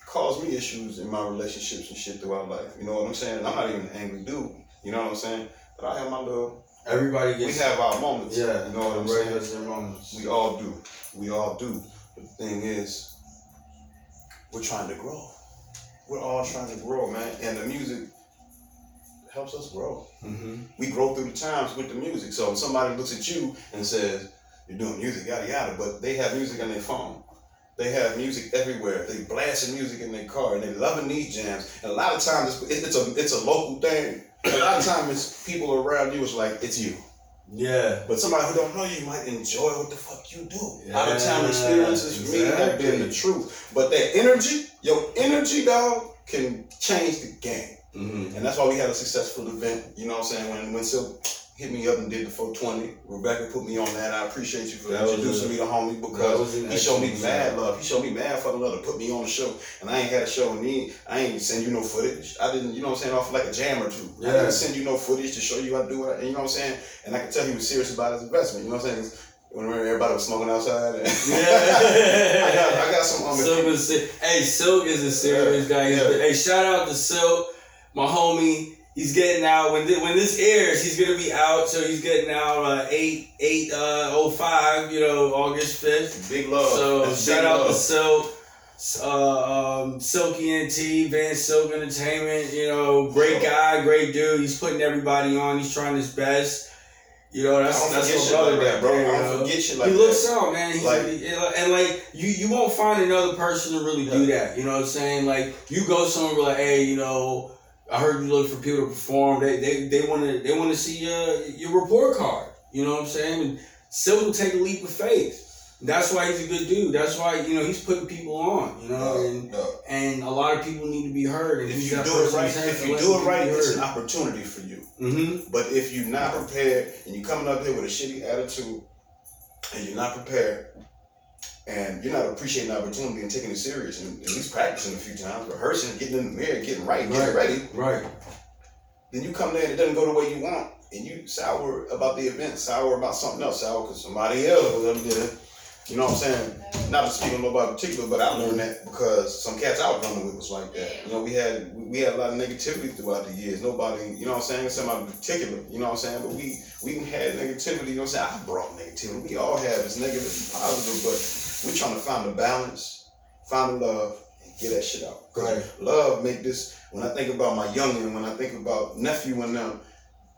caused me issues in my relationships and shit throughout life. You know what I'm saying? And I'm not even an angry dude. You know what I'm saying? But I have my little. Everybody We have our moments. Yeah. You know what I'm saying? moments. We all do. We all do. But the thing is, we're trying to grow. We're all trying to grow, man. And the music helps us grow. Mm-hmm. We grow through the times with the music. So if somebody looks at you and says, You're doing music, yada yada, but they have music on their phone. They have music everywhere. They blasting music in their car and they loving these jams. And a lot of times it's, it's a it's a local thing. A lot of times it's people around you. It's like it's you. Yeah. But somebody who don't know you might enjoy what the fuck you do. Out of town Yeah, experiences for me have been the truth. But that energy, your energy, dog, can change the game. Mm-hmm. And that's why we had a successful event. You know what I'm saying? When when Silk hit me up and did the 420, Rebecca put me on that. I appreciate you for That introducing me to homie because he showed me mad love. He showed me mad fucking love to put me on the show. And I ain't had a show and he, I ain't send you no footage. I didn't, you know what I'm saying, off like a jam or two. I didn't send you no footage to show you I do what I, you know what I'm saying? And I could tell he was serious about his investment. You know what I'm saying? When everybody was smoking outside. Yeah. (laughs) (laughs) I got I got some um, Silk is hey Silk is a serious Yeah, guy. Yeah. Hey, shout out to Silk, my homie. He's getting out when thi- when this airs. He's gonna be out, so he's getting out uh, eight eight uh oh five. You know, August fifth. big love. So That's shout out love. to Silk, uh, um, Silky NT, Van Silk Entertainment. You know, great guy, great dude. He's putting everybody on. He's trying his best. You know, that's I don't that's my brother like that, bro. there, I don't know? forget shit like he that. looks out, man. He's Like- like, and like you, you won't find another person to really do that. You know what I'm saying? Like you go somewhere like, hey, you know, I heard you look for people to perform. They they they want to they want to see your your report card. You know what I'm saying? And will take a leap of faith. That's why he's a good dude. That's why you know he's putting people on. You know, and No, no. and a lot of people need to be heard. And If you do it right, if you do it right, it's an opportunity for you. Mm-hmm. But if you're not prepared and you're coming up here with a shitty attitude and you're not prepared and you're not appreciating the opportunity and taking it serious and at least practicing a few times, rehearsing, getting in the mirror, getting right, getting Right. ready, Right. then you come there and it doesn't go the way you want and you sour about the event, sour about something else, sour because somebody else did it. You know what I'm saying? Not to speak on nobody in particular, but I learned that because some cats I was running with was like that. You know, we had we had a lot of negativity throughout the years. Nobody, you know what I'm saying, somebody in particular, you know what I'm saying? But we we had negativity, you know what I'm saying? I brought negativity. We all have it's negative and positive, but we're trying to find the balance, find the love, and get that shit out. Right. Love make this when I think about my youngin, when I think about nephew and them,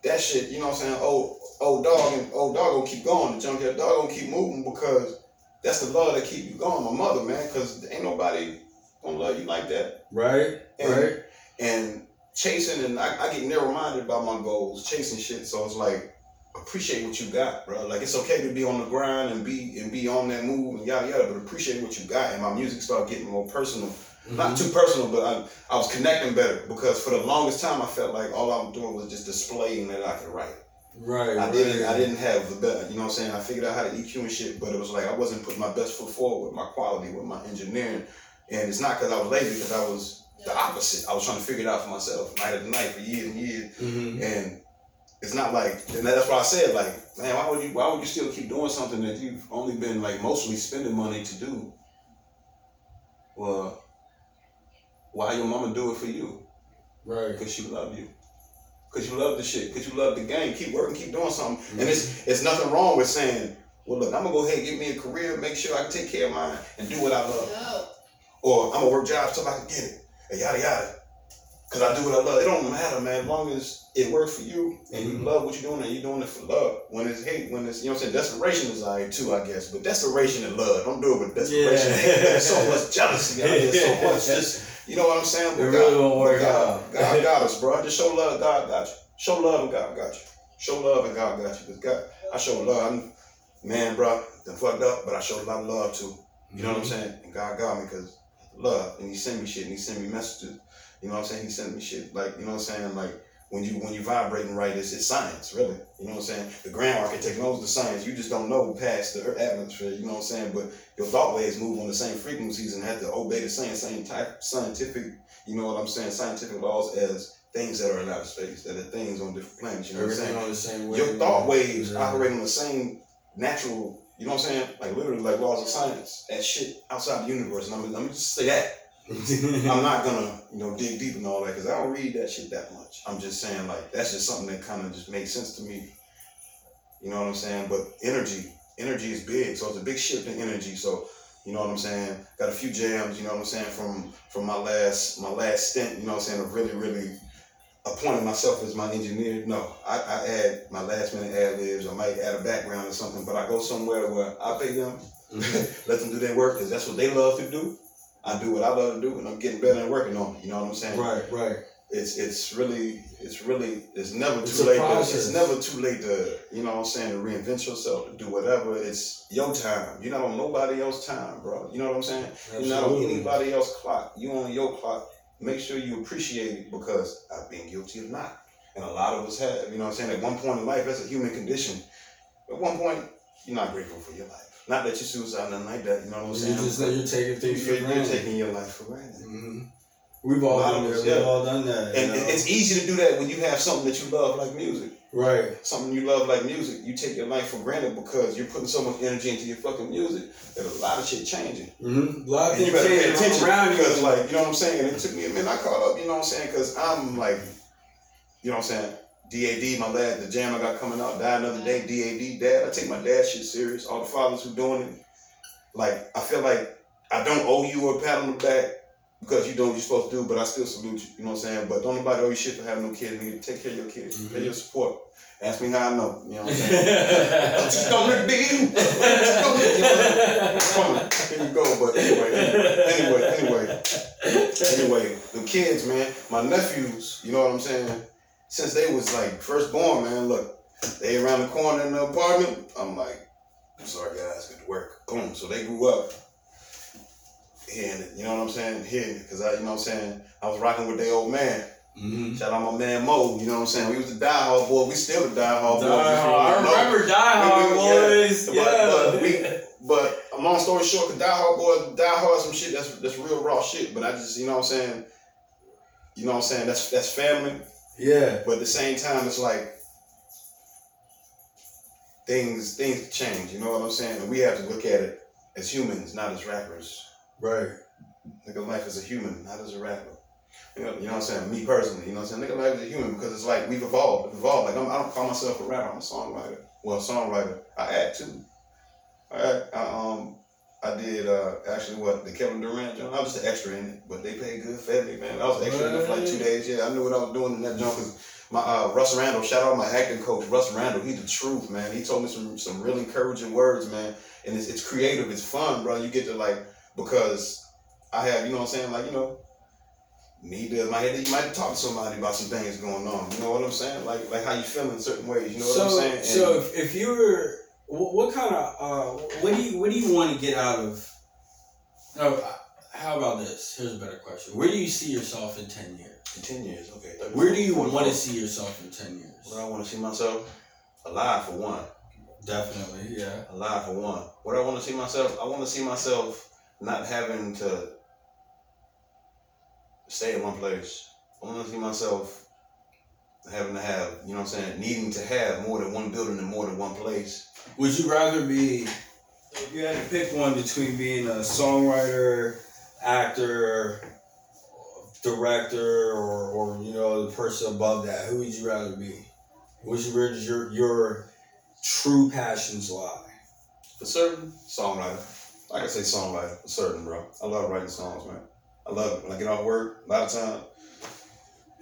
that shit, you know what I'm saying? Old old dog and old dog gonna keep going. The junkyard dog gonna keep moving because that's the love that keep you going. My mother, man, because ain't nobody gonna love you like that. Right. And, Right. and chasing, and I, I get narrow minded about my goals, chasing shit. So it's like appreciate what you got, bro. Like it's okay to be on the grind and be and be on that move and yada yada, but appreciate what you got. And my music started getting more personal. Mm-hmm. Not too personal, but I, I was connecting better because for the longest time I felt like all I was doing was just displaying that I could write. Right. I didn't right. I didn't have the best, you know what I'm saying? I figured out how to EQ and shit, but it was like I wasn't putting my best foot forward with my quality, with my engineering. And it's not because I was lazy, because I was the opposite. I was trying to figure it out for myself, night after night for years and years. Mhm. And it's not like, and that's why I said, like, man, why would you, why would you still keep doing something that you've only been like mostly spending money to do? Well, why your mama do it for you? Right. Because she love you. Because you love the shit. Because you love the game. Keep working. Keep doing something. And mm-hmm. it's it's nothing wrong with saying, well, look, I'm gonna go ahead and get me a career, make sure I can take care of mine, and do what I love. Or I'm gonna work jobs so I can get it, and yada yada. Cause I do what I love. It don't matter, man. As long as it works for you and you Mhm. love what you're doing and you're doing it for love. When it's hate, when it's you know what I'm saying, desperation is alright too, I guess. But desperation and love, don't do it with desperation. Yeah. There's so much jealousy out there, so much (laughs) just you know what I'm saying? It But really God- won't work God, out. God (laughs) got us, bro. Just show love, God got you. Show love and God got you. Show love and God got you. Cause God, I show love. I'm, man, bro, done fucked up, but I showed a lot of love too. You know what I'm saying? And God got me because love. And He sent me shit and He sent me messages. You know what I'm saying? He sent me shit like, you know what I'm saying? Like when you when you vibrating right, it's, it's science, really. You know what I'm saying? The grand architect knows the science. You just don't know past the atmosphere. You know what I'm saying? But your thought waves move on the same frequencies and have to obey the same same type scientific. You know what I'm saying? Scientific laws as things that are in outer space, that are things on different planets. You know what I'm saying? on the same way. Your thought waves Yeah. operate on the same natural. You know what I'm saying? Like literally, like laws of science. That shit outside the universe. And I'm, let me just say that. (laughs) I'm not gonna, you know, dig deep and all that because I don't read that shit that much. I'm just saying, like, that's just something that kind of just makes sense to me. You know what I'm saying? But energy, energy is big, so it's a big shift in energy. So, you know what I'm saying? Got a few jams, you know what I'm saying, from from my last my last stint. You know what I'm saying? Of really, really appointing myself as my engineer. No, I, I add my last minute ad libs. I might add a background or something, but I go somewhere where I pay them, (laughs) let them do their work because that's what they love to do. I do what I love to do, and I'm getting better and working on it. You know what I'm saying? right, right. It's it's really it's really it's never It's too late. To, it's never too late to you know what I'm saying to reinvent yourself to do whatever. It's your time. You're not on nobody else's time, bro. You know what I'm saying? You're not on anybody else's clock. You on your clock. Make sure you appreciate it because I've been guilty of not. And a lot of us have. You know what I'm saying? At one point in life, that's a human condition. At one point, you're not grateful for your life. Not that you're suicide, nothing like that. You know what I'm saying? You just you're taking things for you're, you're taking your life for granted. Mm-hmm. We've all done that. us, We've all done that. you And know? it's easy to do that when you have something that you love, like music. right. Something you love, like music. You take your life for granted because you're putting so much energy into your fucking music that a lot of shit changing. Mm-hmm. A lot of And you things pay attention around you. because, like, you know what I'm saying. It took me a minute. I caught up. You know what I'm saying? Because I'm like, you know what I'm saying. DAD, my dad, the jam I got coming out, die another day. DAD, dad. I take my dad shit serious. All the fathers who doing it, like, I feel like I don't owe you a pat on the back because you do what you're supposed to do, but I still salute you. You know what I'm saying? But don't nobody owe you shit for having no kids. Nigga, take care of your kids. Mhm. Pay your support. Ask me how I know. You know what I'm saying? (laughs) I'm just gonna look big. I'm just gonna you know, Come on, here you go. But anyway, anyway, anyway, anyway, the kids, man, my nephews, you know what I'm saying? Since they was like first born, man, look, they around the corner in the apartment. I'm like, I'm sorry guys, good to work. Boom. So they grew up hearing it, you know what I'm saying? Hearing it, because I, you know what I'm saying? I was rocking with their old man. mm-hmm. Shout out my man Mo, you know what I'm saying? We was the die hard boy, we still the die hard boys. Die if you Hard. I remember Die Hard, we- yeah. boys. But- Yeah. but we- But a long story short, cause Die Hard boy, Die Hard some shit that's that's real raw shit. But I just, you know what I'm saying? You know what I'm saying? That's that's family. Yeah. But at the same time, it's like things things change. You know what I'm saying? And we have to look at it as humans, not as rappers. Right. Nigga, life as a human, not as a rapper. You know, you know what I'm saying? Me personally, you know what I'm saying? Nigga, life as a human because it's like we've evolved. We've evolved. Like I'm, I don't call myself a rapper. I'm a songwriter. Well, songwriter. I act too. I, act, I um I did uh actually what the Kevin Durant joint. I was just an extra in it, but they paid good, me, man. I was an extra in it for like two days. Yeah, I knew what I was doing in that joint because my uh, Russ Randall, shout out my acting coach, Russ Randall. He's the truth, man. He told me some some real encouraging words, man. And it's, it's creative, it's fun, bro. You get to like because I have, you know what I'm saying, like you know, need to might you might talk to somebody about some things going on. You know what I'm saying? Like like how you feel in certain ways. You know what so, I'm saying? And so if, if you were, what, what kind of, uh, what do you, what do you want to get out of? No, uh, how about this? Here's a better question. Where do you see yourself in ten years? in ten years, okay. Where do you want to see yourself in ten years? Where I want to see myself alive for one. Definitely, yeah. alive for one. What I want to see myself, I want to see myself not having to stay in one place. I want to see myself having to have, you know what I'm saying, needing to have more than one building and more than one place. Would you rather be, if you had to pick one between being a songwriter, actor, director, or, or you know the person above that, who would you rather be? Which where does your your true passions lie? For certain, songwriter. Like I say, songwriter. For certain, bro. I love writing songs, man. I love it. When I get off work, a lot of time,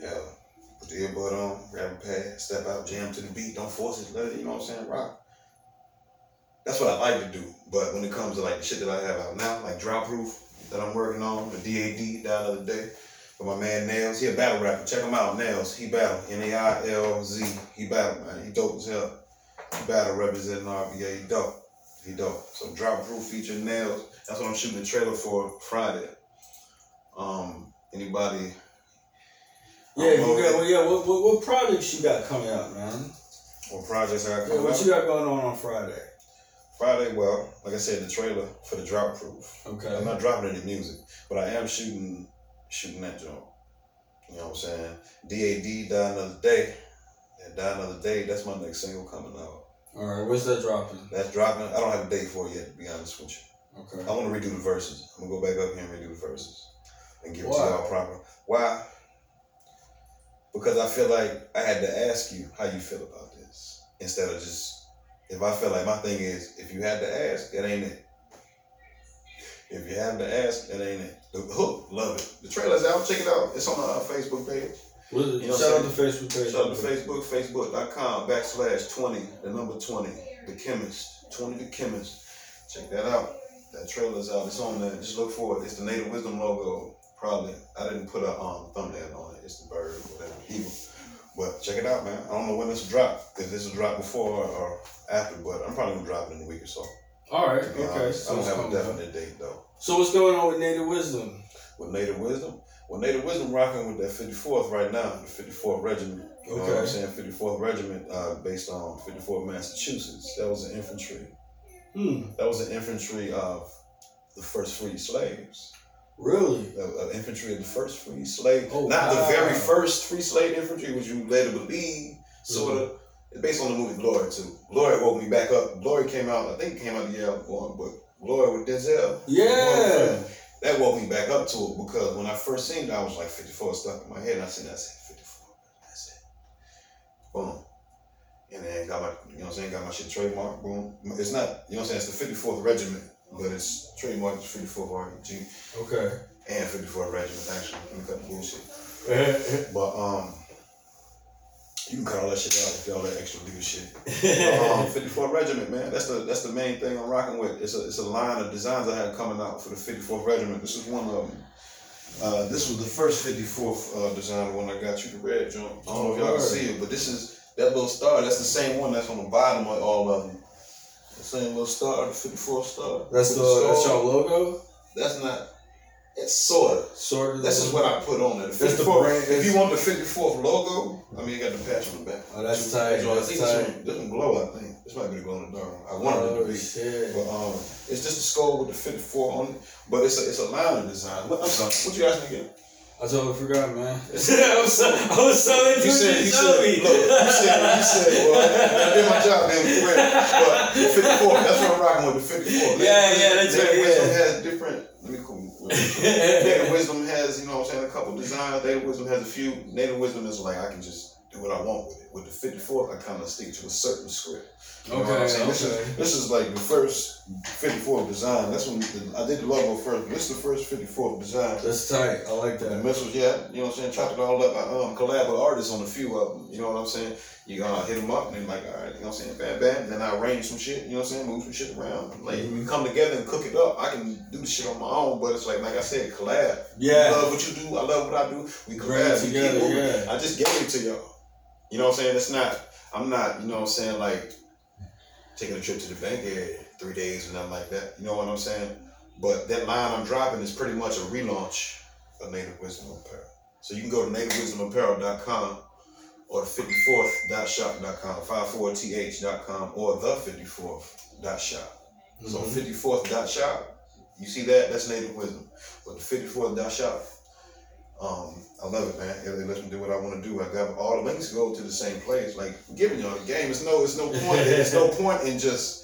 yeah, put earbud on, grab a pad, step out, jam to the beat. Don't force it. Let it, you know what I'm saying, rock. That's what I like to do. But when it comes to like the shit that I have out now, like Drought Proof that I'm working on, the DAD the other day, with my man Nails. He a battle rapper. Check him out, Nails. He battle. N-A-I-L-Z. He battle, man. He dope as hell. He battle representing RBA. He dope. He dope. So Drought Proof feature Nails. That's what I'm shooting the trailer for Friday. Um, anybody Yeah, you oh, got. Well, yeah. What, what what projects you got coming out, man? What projects I got Yeah, coming what up? you got going on on Friday? Friday, well, like I said, the trailer for the Drought Proof. Okay. I'm not dropping any music, but I am shooting shooting that joint. You know what I'm saying? DAD Die Another Day. That Die Another Day, that's my next single coming out. All right. What's that dropping? That's dropping. I don't have a date for it yet, to be honest with you. Okay. I want to redo the verses. I'm gonna go back up here and redo the verses and give it to y'all proper. Why? Because I feel like I had to ask you how you feel about this instead of just. If I feel like my thing is, if you had to ask, that ain't it. If you have to ask, that ain't it. The hook, love it. The trailer's out. Check it out. It's on our Facebook page. It? You know Shout out to Facebook page. Shout out to Facebook, facebook.com backslash 20, the number 20, the chemist, 20 the chemist. Check that out. That trailer's out. It's on there. Just look for it. It's the Native Wisdom logo. Probably. I didn't put a um, thumbnail on it. It's the bird, whatever. But check it out, man. I don't know when this will drop. If this will drop before or after, but I'm probably going to drop it in a week or so. All right. Okay. honest. I So don't it's have a coming up. definite date, though. So what's going on with Native Wisdom? With Native Wisdom, well, Native Wisdom rocking with that 54th right now, the 54th Regiment. You know what I'm saying? 54th Regiment, uh, based on 54th Massachusetts. That was an infantry. Hmm. That was an infantry of the first free slaves. Really? Uh, uh, infantry of the first free slave. Oh, Not wow. the very first free slave infantry, which you later believe, sort of. It's based on the movie Glory, too. Glory woke me back up. Glory came out, I think it came out the year I was born, but Glory with Denzel. Yeah. That woke me back up to it because when I first seen it, I was like 54 stuck in my head. And I seen that, I said 54. That's it. Boom. And then got my, you know what I'm saying, got my shit trademarked. Boom. It's not, you know what I'm saying, it's the 54th Regiment, but it's trademarked as 54th REG Okay. and 54th Regiment, actually. Let me cut the bullshit. But, um, you can cut all that shit out if y'all that extra legal shit. (laughs) um, 54th Regiment, man. That's the that's the main thing I'm rocking with. It's a it's a line of designs I have coming out for the 54th Regiment. This is one of them. Uh, this was the first 54th uh, design, one I got you, the red joint. I don't know if y'all can see it, but this is that little star. That's the same one that's on the bottom of all of them. The same little star, the 54th star. That's the With that's your logo. That's not. It's sort of. Sort of. This is what I put on it. The That's the brand- if you want the 54th logo, I mean, you got the patch on the back. Oh, that's tight, I that's think tight. This, one, this one glow, I think. This might be the glow in the dark. I wanted it Oh to be. shit. But um, it's just a skull with the 54 on it. But it's a, it's a line design. What, I'm sorry. What you asking again? I totally forgot, man. (laughs) I was so, I was so into You said, it. you said, look, you said, you said, well, I did my job, man, with. But the 54, that's what I'm rocking with, the 54. Yeah, yeah, that's Native right, Wisdom yeah. has different, let me call Native Wisdom has, you know what I'm saying, a couple designs. Native Wisdom has a few. Native Wisdom is like, I can just do what I want with it. With the 54th, I kind of stick to a certain script. You I'm Okay. This is, this is like the first 54th design. That's when the, I did the logo first. This is the first 54th design. That's tight. I like The that. missiles, yeah, you know what I'm saying? Chopped it all up. I um, collab with artists on a few of them. You know what I'm saying? You gonna hit them up and then like, all right, you know what I'm saying? Bam, bam. Then I arrange some shit. You know what I'm saying? Move some shit around. Like we come together and cook it up. I can do the shit on my own, but it's like, like I said, collab. I Yeah. love what you do. I love what I do. We collab. We together, moving. yeah. I just gave it to y'all. You know what I'm saying? It's not. I'm not. You know what I'm saying? Like taking a trip to the bank every three days and nothing like that. You know what I'm saying? But that line I'm dropping is pretty much a relaunch of Native Wisdom Apparel. So you can go to nativewisdomapparel.com or the 54th.shop.com, 54th.com, or the 54th.shop. So Mhm. 54th.shop, you see that? That's Native Wisdom. But the 54th.shop, um, I love it, man. It, it lets me do what I want to do. I got all the links go to the same place. Like I'm giving y'all the game. It's no, it's no point. (laughs) It's no point in just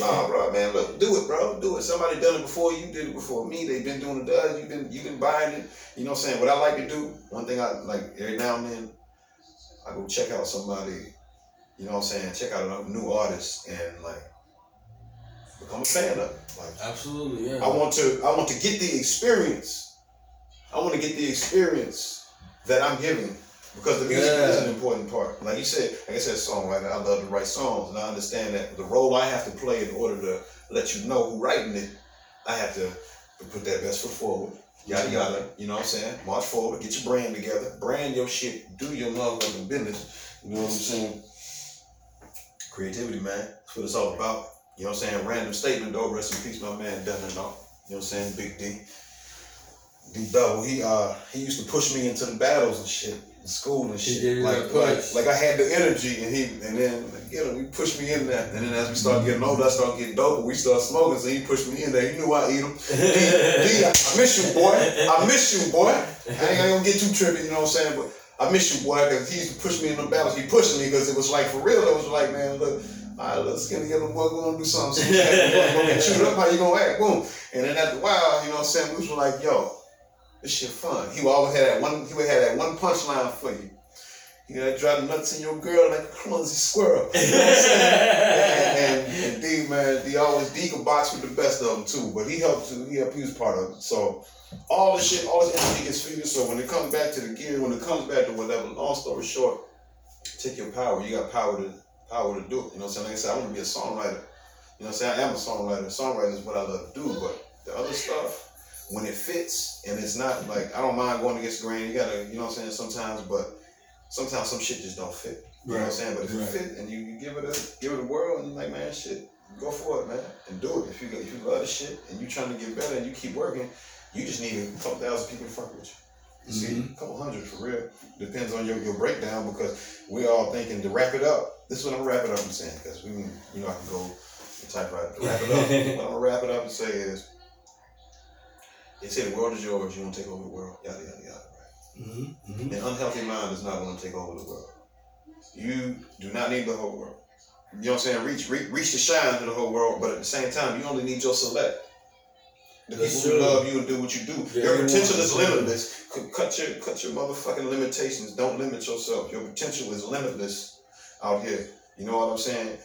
Nah, bro, man, look, do it, bro. Do it. Somebody done it before you did it before me. They've been doing it to us. You've been you've been buying it. You know what I'm saying? What I like to do, one thing I like every now and then, I go check out somebody, you know what I'm saying, check out a new artist and like become a fan of it. Like Absolutely, yeah. I want to I want to get the experience. I want to get the experience that I'm giving. Because the music Yeah. is an important part. Like you said, like I said, songwriter, I love to write songs. And I understand that the role I have to play in order to let you know who writing it, I have to put that best foot forward. Yada yada. You know what I'm saying? March forward, get your brand together, brand your shit, do your love motherfucking business. You know what I'm saying? Creativity, man. That's what it's all about. You know what I'm saying? Random statement though, rest in peace, my man Devin all. You know what I'm saying? Big D. D double, he uh he used to push me into the battles and shit in school and shit. like, like like I had the energy and he and then you know, he pushed me in there. And then as we started getting older, I started getting dope. We started smoking, so he pushed me in there. He knew I eat him. D, D, I miss you, boy. I miss you, boy. I ain't, I ain't gonna get too trippy, you know what I'm saying? But I miss you, boy, because he used to push me in the battles. He pushed me because it was like for real. It was like, man, look, all right, little skinny yellow boy, we gonna do something. So get chewed up. How you gonna act? Boom. And then after a while, you know what I'm saying? We was like, yo, this shit fun. He would always have that one. He would have that one punchline for you. You gotta drive nuts in your girl like a clumsy squirrel. You know what I'm saying? (laughs) and, and, and D man, D always D could box with the best of them too, but he helped too. He helped. He was part of it. So all this shit, all this energy gets figured. So when it comes back to the gear, when it comes back to whatever, long story short, take your power. You got power to power to do it. You know what I'm saying? Like I said, I want to be a songwriter. You know what I'm saying? I am a songwriter. Songwriting is what I love to do, but the other stuff, when it fits and it's not like I don't mind going against the grain. You gotta, you know what I'm saying, sometimes, but sometimes some shit just don't fit. You know what I'm saying? But if Right. it fit and you, you give it a give it a whirl and you're like, man, shit, go for it, man, and do it. If you if you love the shit and you're trying to get better and you keep working, you just need a couple thousand people to fuck with you. You see, a couple hundred for real. Depends on your, your breakdown because we all thinking to wrap it up. This is what I'm gonna wrap it up and saying because we, you know, I can go and type right to wrap it up. (laughs) what I'm gonna wrap it up and say is, they say the world is yours. You want to take over the world. Yada yada yada. Right? Mm-hmm. Mm-hmm. An unhealthy mind is not going to take over the world. You do not need the whole world. You know what I'm saying? Reach, reach, reach the shine to the whole world, but at the same time, you only need your select. The people who love you and do what you do. Yeah, your potential is is limitless. Cut your, cut your motherfucking limitations. Don't limit yourself. Your potential is limitless out here. You know what I'm saying?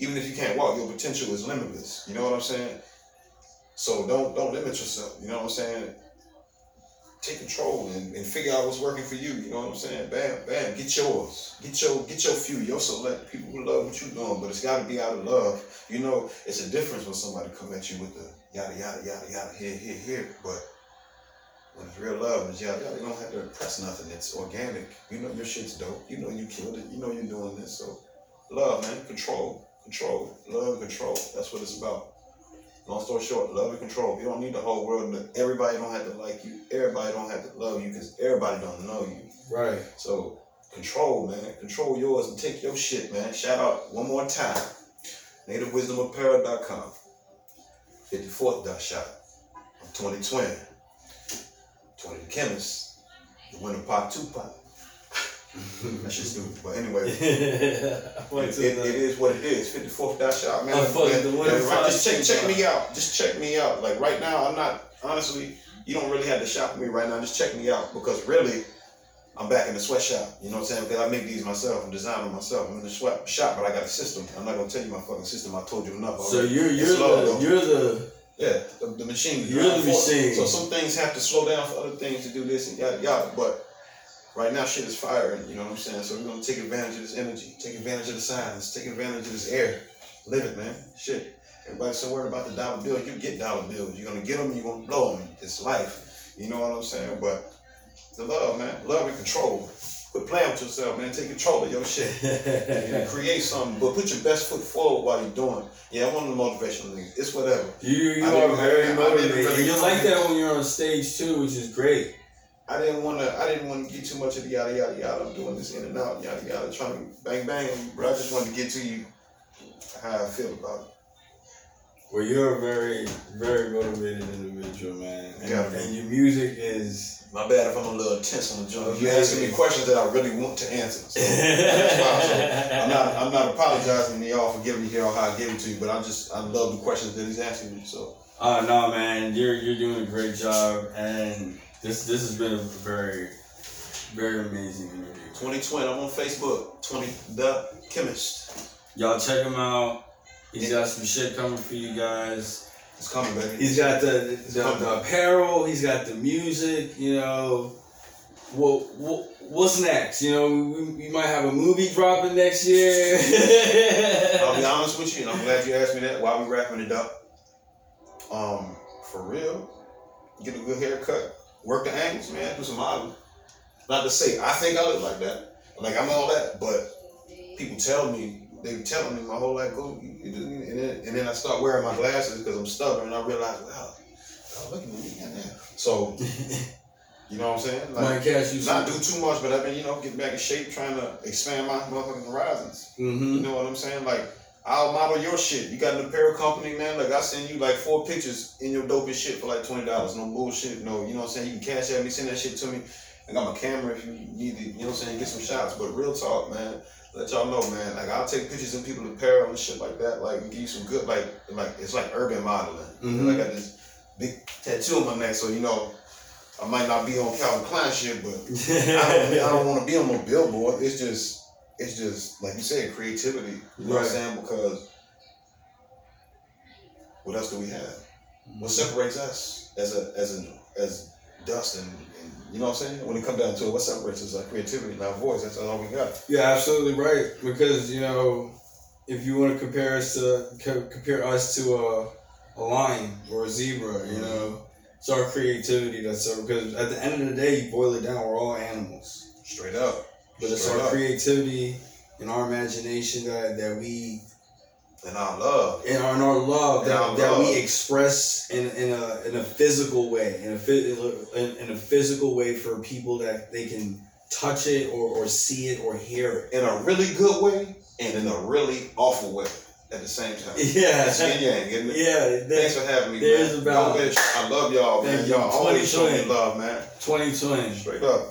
Even if you can't walk, your potential is limitless. You know what I'm saying? So don't don't limit yourself. You know what I'm saying? Take control and, and figure out what's working for you. You know what I'm saying? Bam, bam, get yours. Get your get your few, your select people who love what you're doing, but it's gotta be out of love. You know, it's a difference when somebody come at you with the yada yada yada yada here, here, here. But when it's real love, it's yeah, you don't have to impress nothing. It's organic. You know your shit's dope. You know you killed it. You know you're doing this. So love, man, control. Control. Love and control. That's what it's about. Long story short, love and control. You don't need the whole world. To, everybody don't have to like you. Everybody don't have to love you because everybody don't know you. Right. So control, man. Control yours and take your shit, man. Shout out one more time. NativeWisdomApparel.com. 54th dot shop. I'm 20twin. 20 the chemist. The winner part two pot. (laughs) That shit's stupid. But anyway. (laughs) It, it, it is what it is. 54th dot shop, man. Oh, winner man, right, just check check me out. Just check me out. Like right now, I'm not honestly. You don't really have to shop with me right now. Just check me out because really, I'm back in the sweatshop. You know what I'm saying? Because I make these myself. I'm designing them myself. I'm in the sweat shop, but I got a system. I'm not gonna tell you my fucking system. I told you enough. So already. you're you're the though. you're the Yeah, the, the machine. You're the machine. So some things have to slow down for other things to do this and yada yada. But right now, shit is firing. You know what I'm saying? So we're gonna take advantage of this energy, take advantage of the silence, take advantage of this air. Live it, man. Shit. Everybody's so worried about the dollar bill. You get dollar bills. You're gonna get them. You're gonna blow them. It's life. You know what I'm saying? But the love, man. Love and control. Quit playing with yourself, man. Take control of your shit (laughs) and create something. But put your best foot forward while you're doing. it. Yeah, I'm one of the motivational niggas. It's whatever. you you I are very motivated. really you like that when you're on stage too, which is great. I didn't want to. I didn't want to get too much of the yada yada yada. I'm doing this in and out, yada yada, trying to bang bang. But I just wanted to get to you how I feel about it. Well, you're a very very motivated individual, man. And, Yeah. and your music is. My bad if I'm a little tense on the joint. You're Okay. asking me questions that I really want to answer. So that's why. So I'm not. I'm not apologizing to y'all for giving you here or how I give it to you, but I just I love the questions that he's asking me. So Oh no, man, you're you're doing a great job, and this this has been a very very amazing interview. 20twin. I'm on Facebook. 20 the chemist. Y'all check him out. He's got some shit coming for you guys. It's coming, baby. He's got the the, the apparel. He's got the music. You know, what, what what's next? You know, we, we might have a movie dropping next year. (laughs) I'll be honest with you, and I'm glad you asked me that while we wrapping it up. Um, for real, get a good haircut, work the angles, man, do some modeling. Not to say I think I look like that, like I'm all that, but people tell me they be telling me my whole life, go, you, you do, and then and then I start wearing my glasses because I'm stubborn, and I realize, wow, oh, look at me, now. So, (laughs) you know what I'm saying? Might catch you not do too much, but I've been, you know, getting back in shape, trying to expand my motherfucking horizons. You Mm-hmm. know what I'm saying? Like, I'll model your shit. You got an apparel company, man. Like, I send you like four pictures in your dopest shit for like twenty dollars. No bullshit. No, you know what I'm saying? You can cash at me, send that shit to me. I got my camera if you need to, you know what I'm saying? Get some shots. But real talk, man. Let y'all know, man. Like, I'll take pictures of people apparel and shit like that. Like, and give you some good, like, like it's like urban modeling. Mhm. I got this big tattoo on my neck, so you know. I might not be on Calvin Klein shit, but (laughs) I don't, I don't want to be on no billboard. It's just, it's just like you said, creativity. You know what I'm saying? Because what else do we have? What separates us as a as a as dust and you know what I'm saying? When it comes down to it, what separates us? Our creativity and our voice. That's all we got. You're absolutely right because you know if you want to compare us to co- compare us to a, a lion or a zebra, you mm-hmm. know, it's our creativity that's so because at the end of the day, you boil it down, we're all animals, Straight up. but it's Straight our up. creativity and our imagination that that we and our love. in our, and our love And that, our that love. we express in, in a in a physical way in a in, in a physical way for people that they can touch it or, or see it or hear it. In a really good way and in a really awful way at the same time. (laughs) Yeah. That's yin yang, isn't it? (laughs) Yeah, Thanks for having me, There's man. I love y'all, man. Y'all always show me love, man. 2020. Straight up.